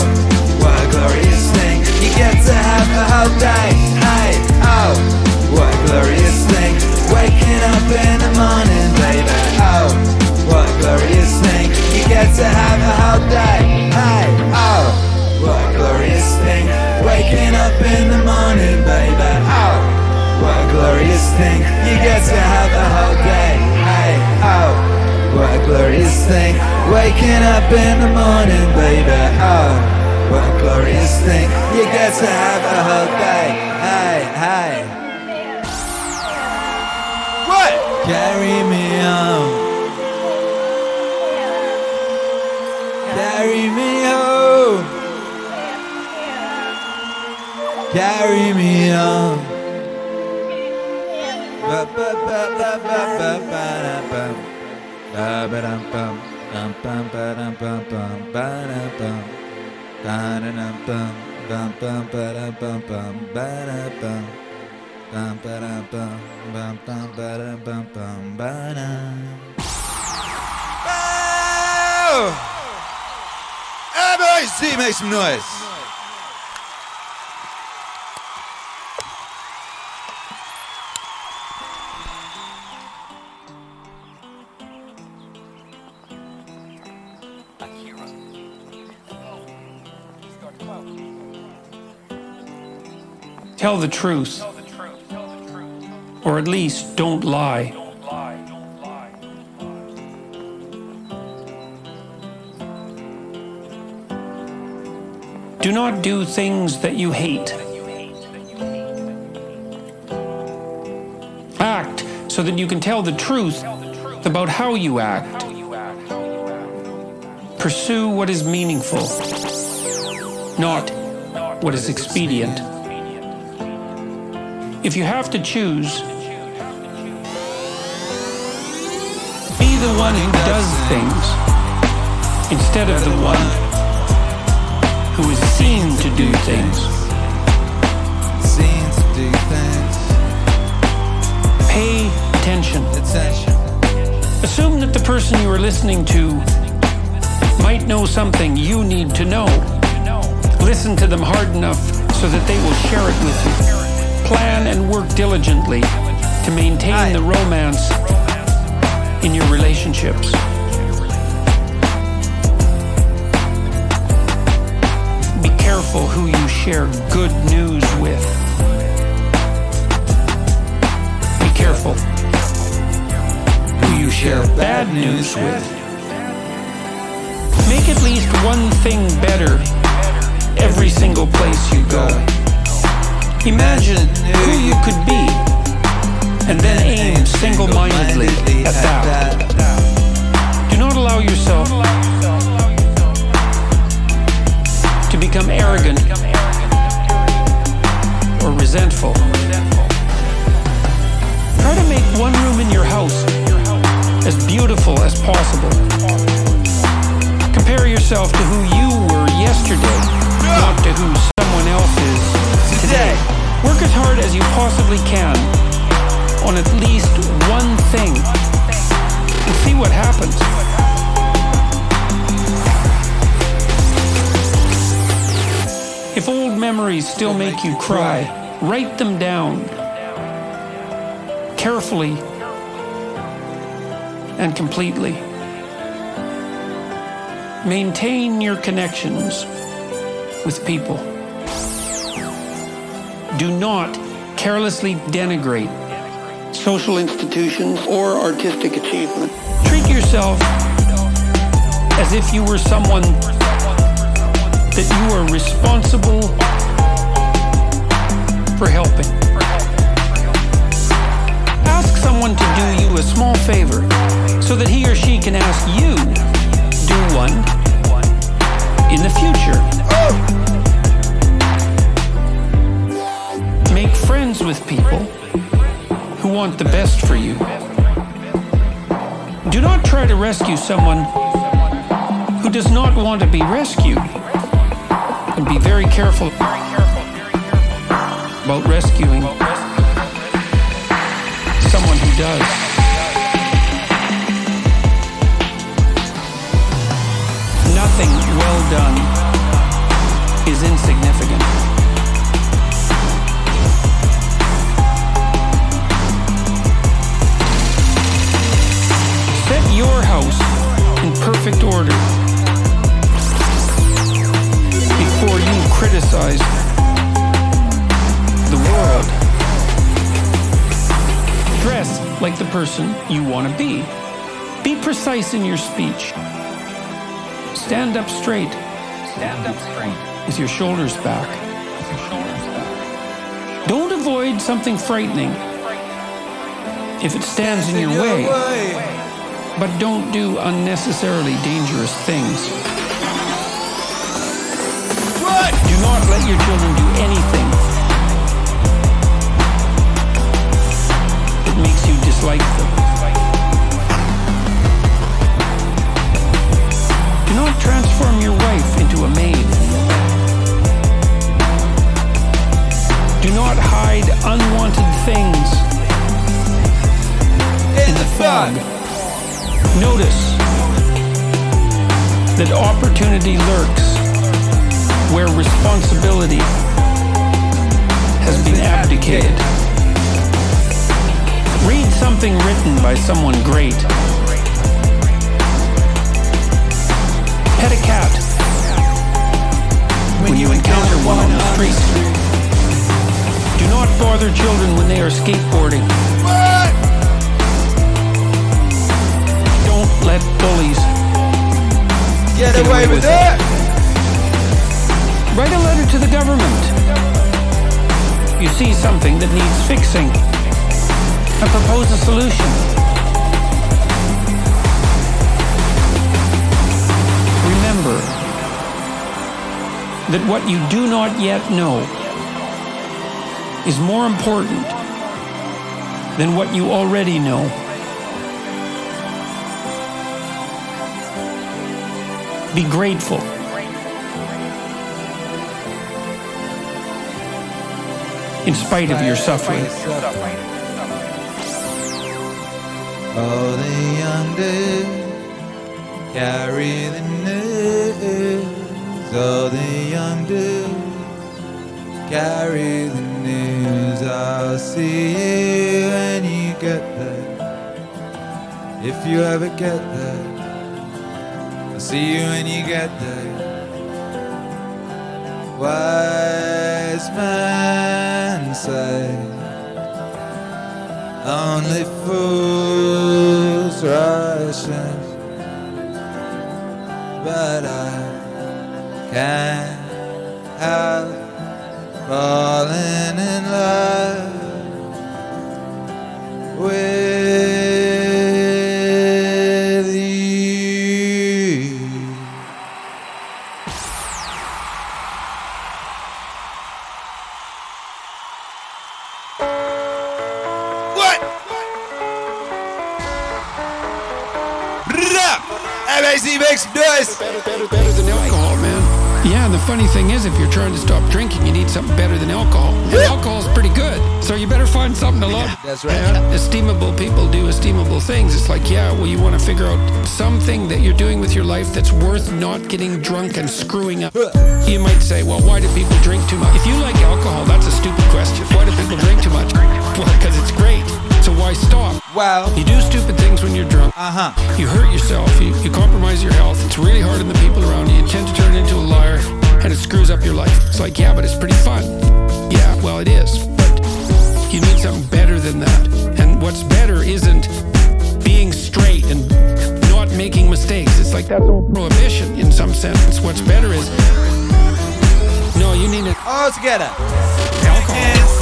what glorious thing, you get to have a whole day, hey, What glorious thing, waking up in the morning, baby, oh, What glorious thing, you get to have a whole day, hey, oh, What glorious thing, waking up in the morning, baby, oh, What glorious thing. You get to have a whole day. Hey, oh, what a glorious thing. Waking up in the morning, baby. Oh, what a glorious thing. You get to have a whole day. Oh, what a glorious thing. Waking up in the morning, baby. Oh, what a glorious thing. You get to have a whole day. Hey, hey. What? Carry me on. Carry me home. Carry me on. Everybody see, make some noise. Tell the truth. Or at least don't lie. Do not do things that you hate. Act so that you can tell the truth about how you act. Pursue what is meaningful, not what is expedient. If you have to choose, be the one who does things instead of the one who is seen to do things. Seen to do things. Pay. Attention. Assume that the person you are listening to might know something you need to know. Listen to them hard enough so that they will share it with you. Plan and work diligently to maintain the romance in your relationships. Be careful who you share good news with. Be careful who you share bad news with. Make at least one thing better every single place you go. Imagine who you could be, and then aim single mindedly at that. Do not allow yourself to become arrogant or resentful. Try to make one room in your house as beautiful as possible. Compare yourself to who you were yesterday, not to who someone else is today. Work as hard as you possibly can on at least one thing and see what happens. If old memories still make you cry, write them down carefully and completely. Maintain your connections with people. Do not carelessly denigrate social institutions or artistic achievement. Treat yourself as if you were someone that you are responsible for helping. Ask someone to do you a small favor so that he or she can ask you do one in the future. Make friends with people who want the best for you. Do not try to rescue someone who does not want to be rescued. And be very careful about rescuing someone who does. Nothing well done is insignificant. Your house in perfect order before you criticize the world. Dress like the person you want to be. Be precise in your speech. Stand up straight. Stand up straight. With your shoulders back. Don't avoid something frightening if it stands in your way. But don't do unnecessarily dangerous things. Do not let your children do anything that makes you dislike them. Do not transform your wife into a maid. Do not hide unwanted things in the fog. Notice that opportunity lurks where responsibility has been abdicated. Read something written by someone great. Pet a cat when you encounter one on the street. Do not bother children when they are skateboarding. Let bullies Get away with it! Write a letter to the government. You see something that needs fixing and propose a solution. Remember that what you do not yet know is more important than what you already know. Be grateful. In spite of your suffering. Oh, the young carry the news. Oh, the young carry the news. I'll see you when you get there. If you ever get there, see you when you get there. Wise men say only fools life that's worth not getting drunk and screwing up. You might say, well, why do people drink too much? If you like alcohol, that's a stupid question. Why do people drink too much? Well, because it's great. So why stop? Well, You do stupid things when you're drunk. uh huh. You hurt yourself. You, you compromise your health. It's really hard on the people around you. You tend to turn into a liar, and it screws up your life. It's like, yeah, but it's pretty fun. Yeah, well, it is. But you need something better than that. And what's better isn't like that's all prohibition in some sense. What's better is no, you need an All together. alcohol.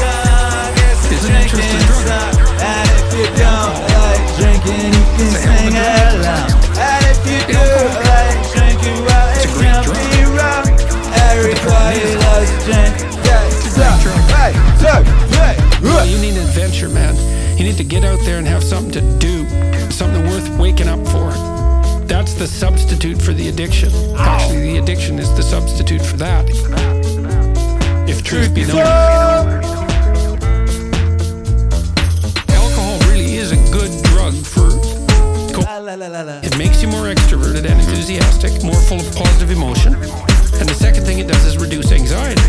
An interesting drug. And if you don't like drinking, you can sing along. And if you do like drinking, well, it It's a great can't drug. be wrong. Everybody is- loves to drink. Yeah, so, drug. hey, so, hey, Well, you need an adventure, man. You need to get out there and have something to do, something worth waking up for. That's the substitute for the addiction. Actually, the addiction is the substitute for that. If truth be known, alcohol really is a good drug for. It makes you more extroverted and enthusiastic, more full of positive emotion. And the second thing it does is reduce anxiety.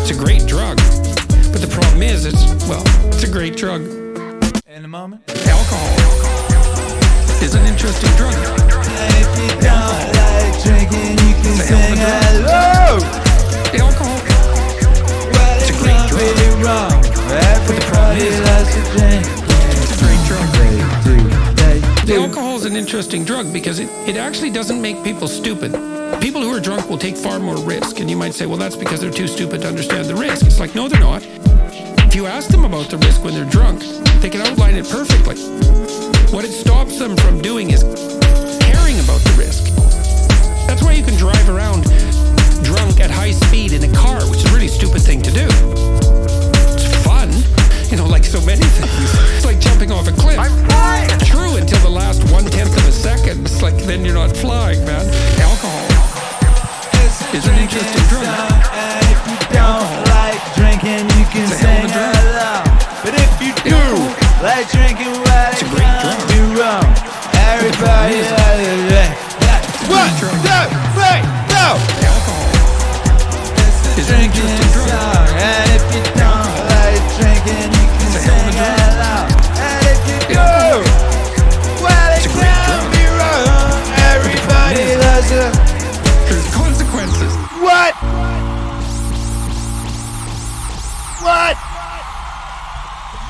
It's a great drug. But the problem is, it's, well, it's a great drug. In a moment. Alcohol is an interesting drug. If you don't like drinking, you can It's sing along. Alcohol, Well, It's great can't drug. be wrong. Everybody loves to drink. it's a great drug. They do, they The alcohol is an interesting drug because it, it actually doesn't make people stupid. People who are drunk will take far more risk. And you might say, well, that's because they're too stupid to understand the risk. It's like, no, they're not. If you ask them about the risk when they're drunk, they can outline it perfectly. What it stops them from doing is caring about the risk. That's why you can drive around drunk at high speed in a car, which is a really stupid thing to do. It's fun, you know, like so many [LAUGHS] things. It's like jumping off a cliff. True until the last one tenth of a second. It's like then you're not flying, man. Alcohol is an interesting drug. And if you don't like drinking, you can It's a hell of sing drug. But if you do like drinking, well, It's a great drug. Be. Everybody is- loves to drink. One, two, go! Is an Drinking song. And if you don't like drinking, you can It's a hell sing along. And if you do, well, it It's a great can't be wrong. Everybody loves to. There's consequences. What? What?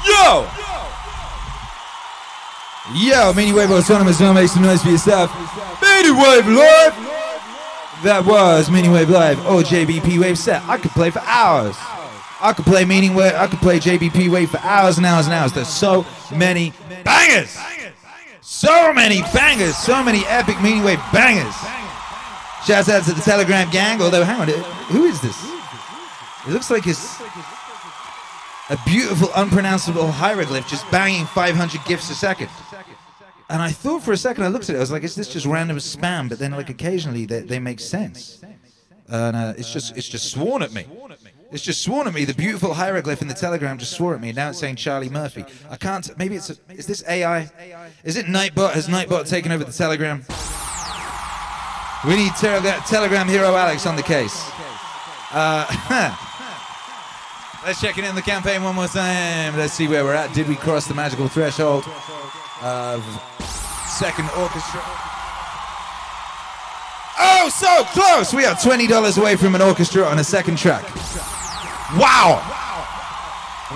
Yo! Yo, Meaning Wave Autonomous, don't make some noise for yourself. Meaning Wave Live! That was Meaning Wave Live, OJBP Wave set. I could play for hours. I could play Meaning Wave, I could play JBP Wave for hours and hours and hours. There's so many bangers! So many bangers! So many epic Meaning Wave bangers! Shouts out to the Telegram gang. Although, hang on, who is this? It looks like it's a beautiful, unpronounceable hieroglyph just banging 500 gifts a second. And I thought for a second, I looked at it, I was like, is this just random spam? But then, like, occasionally they, they make sense. And uh, it's just it's just sworn at me. It's just sworn at me. The beautiful hieroglyph in the telegram just swore at me. Now it's saying Charlie Murphy. I can't. Maybe it's. A, is this AI? Is it Nightbot? Has Nightbot taken over the telegram? We need Telegram, Telegram hero Alex on the case. Uh, [LAUGHS] let's check it in the campaign one more time. Let's see where we're at. Did we cross the magical threshold of second orchestra? Oh, so close! We are $20 away from an orchestra on a second track. Wow!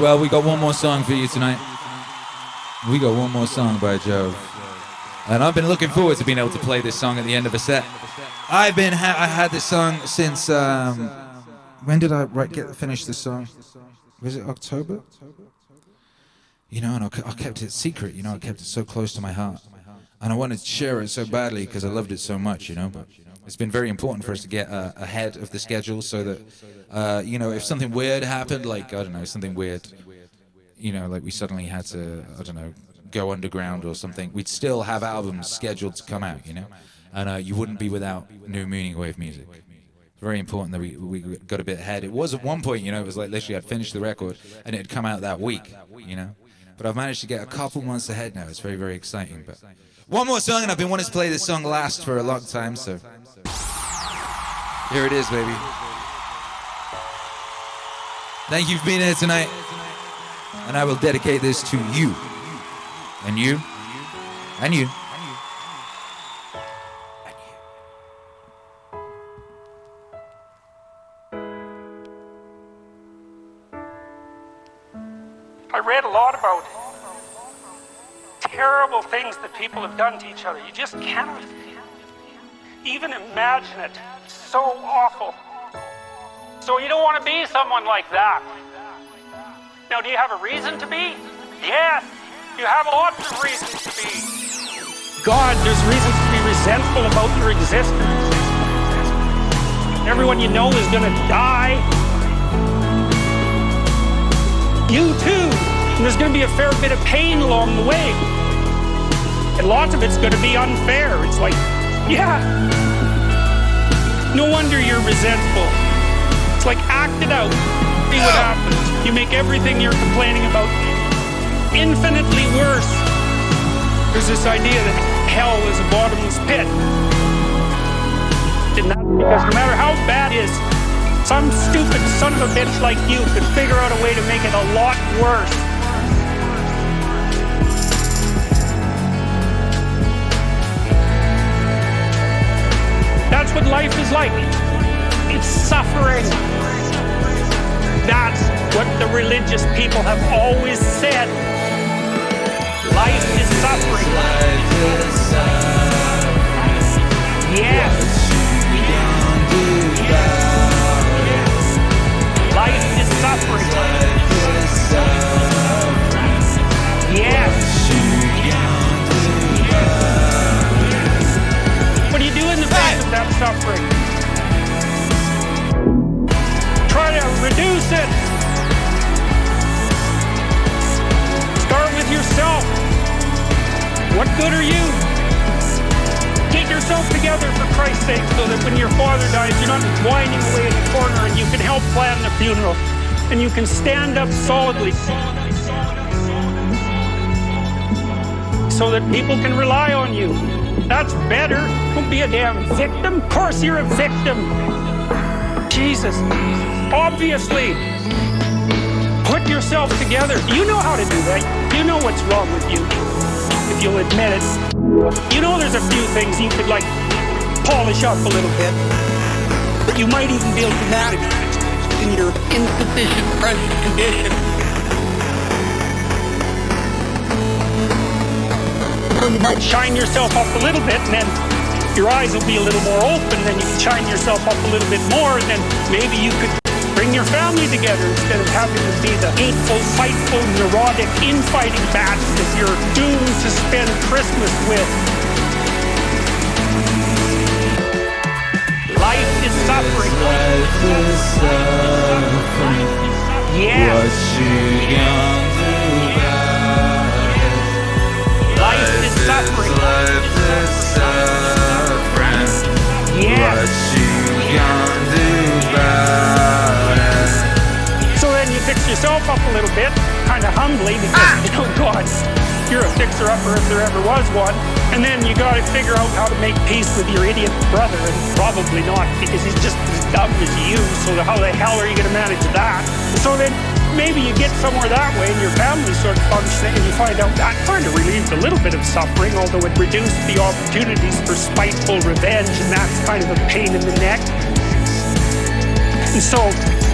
Well, we got one more song for you tonight. We got one more song by Jove. And I've been looking forward to being able to play this song at the end of a set. I've been ha- I had this song since um, when did I write get finish this song? Was it October? You know, and I, kept it secret. You know, I kept it so close to my heart, and I wanted to share it so badly because I loved it so much. You know, but it's been very important for us to get uh, ahead of the schedule so that uh, you know if something weird happened, like I don't know, something weird, you know, like we suddenly had to I don't know go underground or something, we'd still have albums scheduled to come out. You know. and uh, you wouldn't be without new meaning wave music. Very important that we, we got a bit ahead. It was at one point, you know, it was like literally I'd finished the record and it had come out that week, you know. But I've managed to get a couple months ahead now. It's very, very exciting. But one more song, and I've been wanting to play this song last for a long time, so here it is, baby. Thank you for being here tonight. And I will dedicate this to you. And you. And you. I things that people have done to each other. You just cannot even imagine it. It's so awful. So you don't want to be someone like that. Now, do you have a reason to be? Yes, you have lots of reasons to be. God, there's reasons to be resentful about your existence. Everyone you know is going to die. You too. And there's going to be a fair bit of pain along the way. And lots of it's going to be unfair. It's like, yeah. No wonder you're resentful. It's like act it out. See what happens. You make everything you're complaining about infinitely worse. There's this idea that hell is a bottomless pit. And that's because no matter how bad it is, some stupid son of a bitch like you could figure out a way to make it a lot worse. That's what life is like. It's suffering. That's what the religious people have always said. Life is suffering. Yes. Life is suffering. Yes. That suffering? Try to reduce it. Start with yourself. What good are you? Get yourself together for Christ's sake so that when your father dies, you're not whining away in the corner and you can help plan the funeral and you can stand up solidly so that people can rely on you. That's better. Don't be a damn victim. Of course, you're a victim. Jesus. Obviously. Put yourself together. You know how to do that. You know what's wrong with you. If you'll admit it. You know there's a few things you could, like, polish up a little bit. But you might even be able to manage in your insufficient present condition. So you might shine yourself up a little bit and then your eyes will be a little more open, and then you can shine yourself up a little bit more, and then maybe you could bring your family together instead of having to be the hateful, fightful, neurotic, infighting batch that you're doomed to spend Christmas with. Life is suffering. Life is suffering. Yes. What you gonna do about it? Life suffering. Suffering. Yes. What you gonna do about it? So then you fix yourself up a little bit, kind of humbly, because, you know, God, you're a fixer-upper if there ever was one. And then you got to figure out how to make peace with your idiot brother, and probably not, because he's just as dumb as you, so how the hell are you going to manage that? So then maybe you get somewhere that way, and your family sort of functioning, and you find out that kind of relieves a little bit of suffering, although it reduced the opportunities for spiteful revenge, and that's kind of a pain in the neck. And so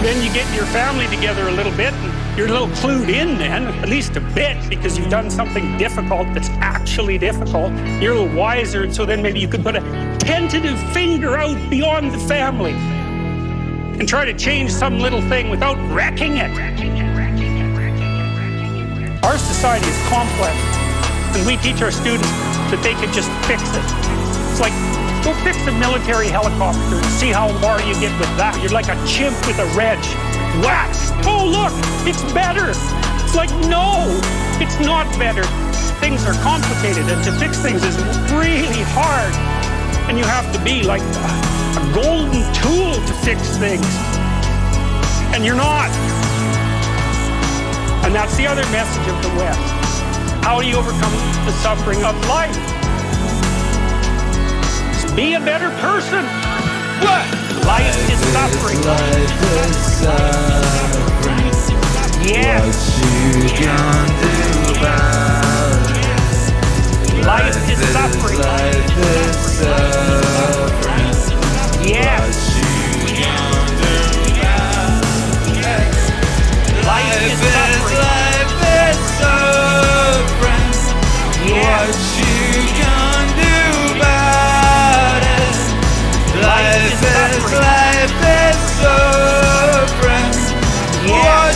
then you get your family together a little bit, and you're a little clued in then, at least a bit, because you've done something difficult that's actually difficult. You're a little wiser, and so then maybe you could put a tentative finger out beyond the family and try to change some little thing without wrecking it. Our society is complex, and we teach our students that they could just fix it. It's like, go fix a military helicopter and see how far you get with that. You're like a chimp with a wrench. Whack! Oh, look, it's better. It's like, no, it's not better. Things are complicated, and to fix things is really hard. And you have to be like a, a golden tool to fix things. And you're not. And that's the other message of the West. How do you overcome the suffering of life? Be a better person. What? Life is suffering. Life is suffering. Yes. What you gonna do about it? Life is suffering. Life is suffering. Yes. What you gonna do about it? Life is suffering. Life is suffering. Yes. What you gonna do about it? Life is suffering. life is suffering. What Yes. you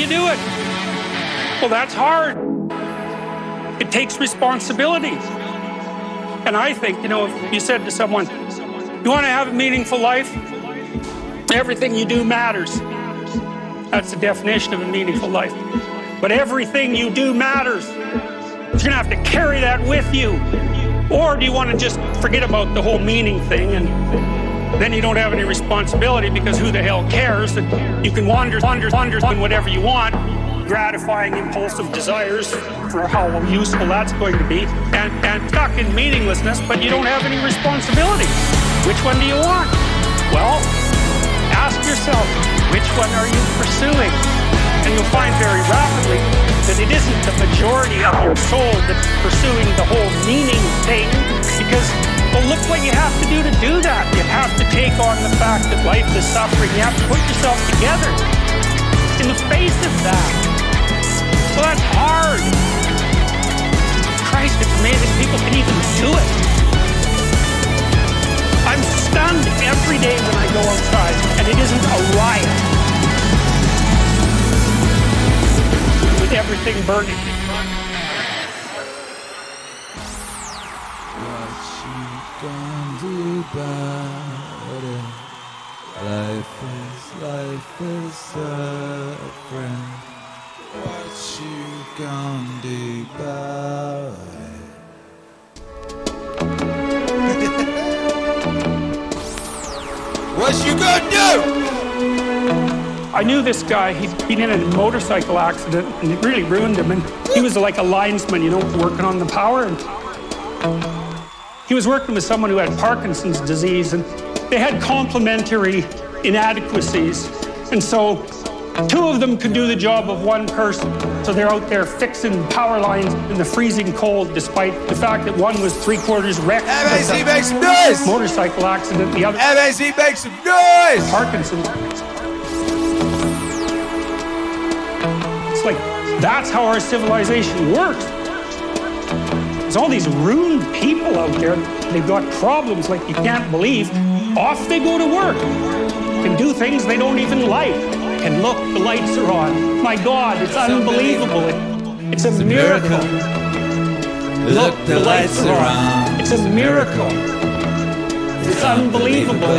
you do it. Well, that's hard. It takes responsibility. And I think, you know, if you said to someone, You want to have a meaningful life? Everything you do matters. That's the definition of a meaningful life. But everything you do matters. You're going to have to carry that with you. Or do you want to just forget about the whole meaning thing and then you don't have any responsibility because who the hell cares? You can wander, wander, wander on whatever you want, gratifying impulsive desires for how useful that's going to be, and, and stuck in meaninglessness, but you don't have any responsibility. Which one do you want? Well, ask yourself, which one are you pursuing? And you'll find very rapidly that it isn't the majority of your soul that's pursuing the whole meaning thing, because, well, look what you have to do to do that. You have to take on the fact that life is suffering. You have to put yourself together in the face of that. So that's hard. Christ, it's amazing people can even do it. I'm stunned every day when I go outside, and it isn't a riot with everything burning. About it? Life is, life is suffering. What you gonna do about it? [LAUGHS] what you gonna do? I knew this guy. He'd been in a motorcycle accident, and it really ruined him. And he was like a linesman, you know, working on the power. And he was working with someone who had Parkinson's disease, and they had complementary inadequacies. And so, two of them could do the job of one person. So they're out there fixing power lines in the freezing cold, despite the fact that one was three quarters wrecked. MAC, a make some noise! Motorcycle accident. The other MAC, make some noise! Parkinson's. It's like that's how our civilization works. There's all these ruined people out there. They've got problems like you can't believe. Off they go to work. Can do things they don't even like. And look, the lights are on. My God, it's unbelievable. It- it's a miracle. Look, the lights are on. It's a miracle. It's unbelievable.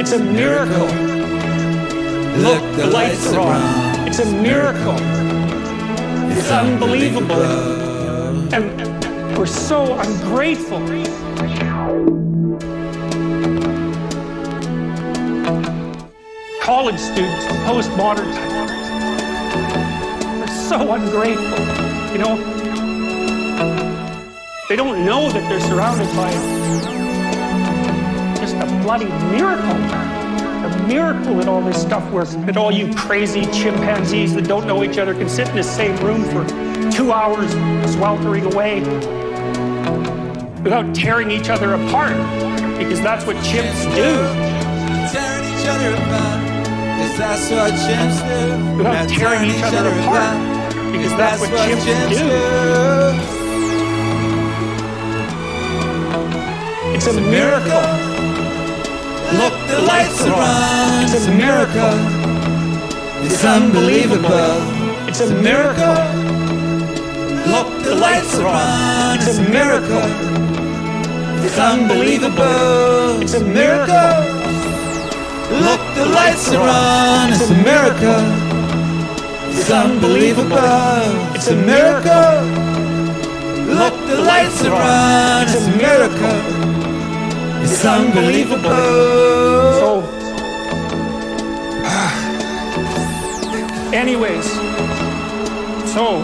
It's a miracle. Look, the lights are on. It's a miracle. It's unbelievable. And we're so ungrateful. College students, postmodern, are so ungrateful. You know, they don't know that they're surrounded by just a bloody miracle. A miracle that all this stuff works. That all you crazy chimpanzees that don't know each other can sit in the same room for two hours sweltering away without tearing each other apart. Because that's what chimps do. Tearing each other apart, 'cause that's what chimps do. Without tearing each other apart, because that's what chimps do. It's a miracle. Look, the lights are on. It's a miracle. It's unbelievable. It's a miracle. Look, the lights are on. It's a miracle. It's unbelievable. It's a miracle. Look, the lights are on. It's a miracle. It's unbelievable. It's a miracle. Look, the lights are on. It's a miracle. It's unbelievable. So, [SIGHS] anyways, so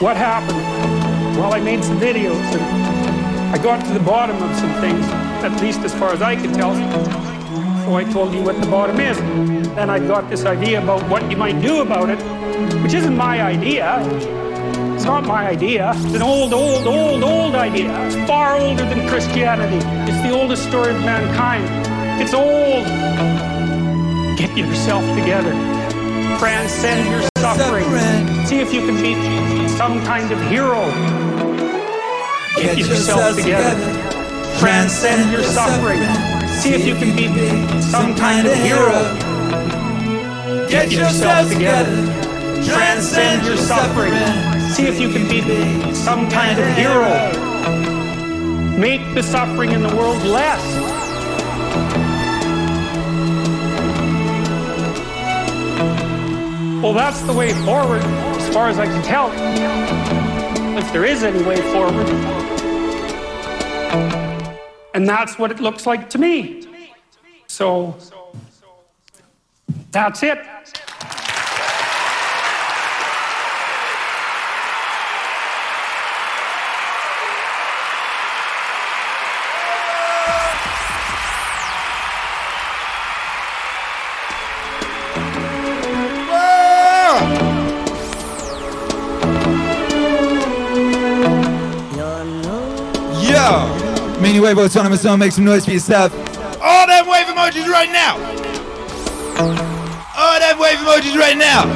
what happened? Well, I made some videos and I got to the bottom of some things, at least as far as I could tell. So I told you what the bottom is. Then I got this idea about what you might do about it, which isn't my idea. It's not my idea. It's an old, old, old, old idea. It's far older than Christianity. It's the oldest story of mankind. It's old. Get yourself together. Transcend your suffering. See if you can be some kind of hero. Get, yourself, together. Transcend your suffering. See if you can be some kind of hero. Get yourself together. Transcend your suffering. See if you can be some kind of hero. Make the suffering in the world less. Well, that's the way forward, as far as I can tell. If there is any way forward. And that's what it looks like to me. So, that's it. Meaning Wave Autonomous Zone, make some noise for yourself. All them wave emojis right now! All them wave emojis right now!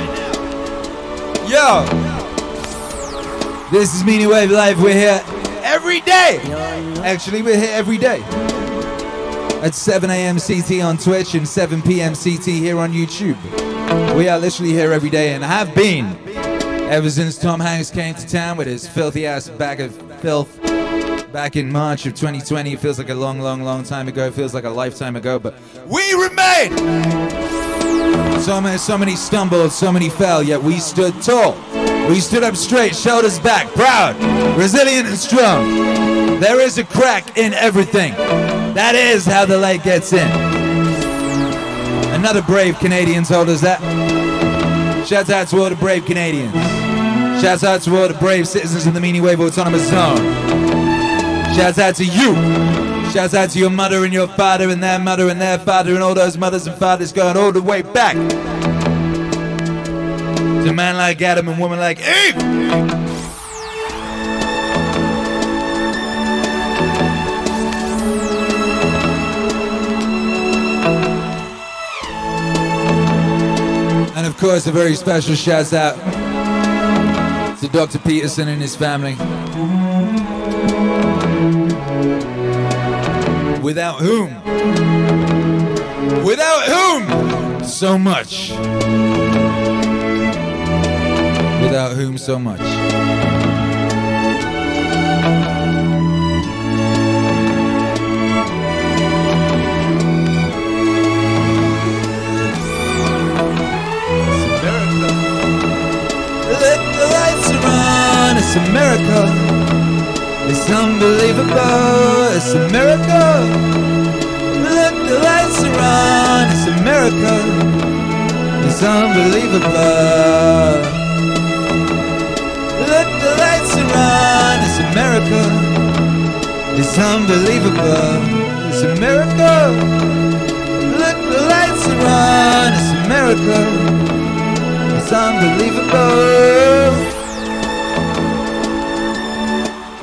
Yo! This is Meaning Wave Live. We're here every day. Actually, we're here every day. At 7 a.m. CT on Twitch and 7 p.m. CT here on YouTube. We are literally here every day and have been ever since Tom Hanks came to town with his filthy ass bag of filth back in March of 2020. It feels like a long, long, long time ago. It feels like a lifetime ago, but we remain. So many, so many stumbled, so many fell, yet we stood tall. We stood up straight, shoulders back, proud, resilient, and strong. There is a crack in everything. That is how the light gets in. Another brave Canadian told us that. Shouts out to all the brave Canadians. Shouts out to all the brave citizens in the Meaning Wave Autonomous Zone. Shouts out to you. Shouts out to your mother and your father and their mother and their father and all those mothers and fathers going all the way back. To man like Adam and woman like Eve. And of course, a very special shout out to Dr. Peterson and his family. Without whom? Without whom? So much. Without whom so much. Let the lights on, it's. It's unbelievable, it's a miracle. Let the lights are on, it's a miracle. It's unbelievable. Let the lights are on, it's a miracle. It's unbelievable, it's a miracle. Let the lights are on, it's a miracle. It's unbelievable.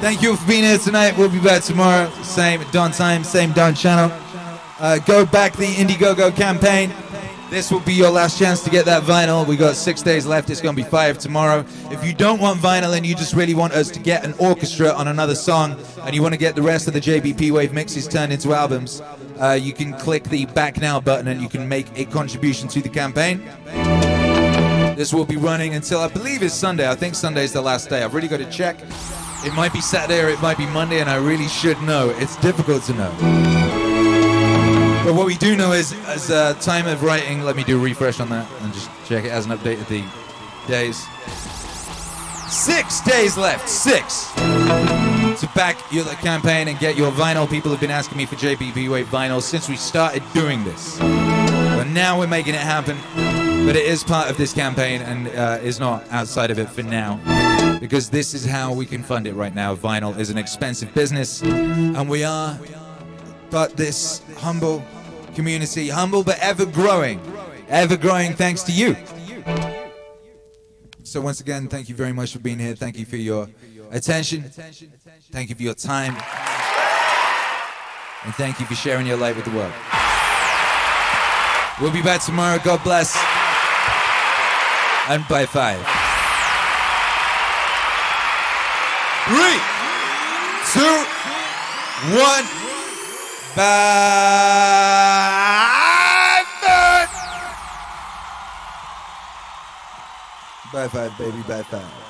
Thank you for being here tonight. We'll be back tomorrow, same Don time, same Don channel. Uh, go back the Indiegogo campaign. This will be your last chance to get that vinyl. We got six days left. It's going to be five tomorrow. If you don't want vinyl and you just really want us to get an orchestra on another song and you want to get the rest of the JBP Wave mixes turned into albums, uh, you can click the Back Now button and you can make a contribution to the campaign. This will be running until I believe it's Sunday. I think Sunday's the last day. I've really got to check. It might be Saturday or it might be Monday, and I really should know. It's difficult to know. But what we do know is, as uh, time of writing, let me do a refresh on that and just check it. Hasn't updated the days. Six days left. Six. To back your campaign and get your vinyl. People have been asking me for JBP Wave vinyl since we started doing this. But now we're making it happen. But it is part of this campaign and uh, is not outside of it for now. Because this is how we can fund it right now. Vinyl is an expensive business. And we are but this humble community, humble but ever growing, ever growing thanks to you. So once again, thank you very much for being here. Thank you for your attention. Thank you for your time. And thank you for sharing your light with the world. We'll be back tomorrow. God bless. And by five. Three, two, one. Bye. Bye five, baby. Bye five.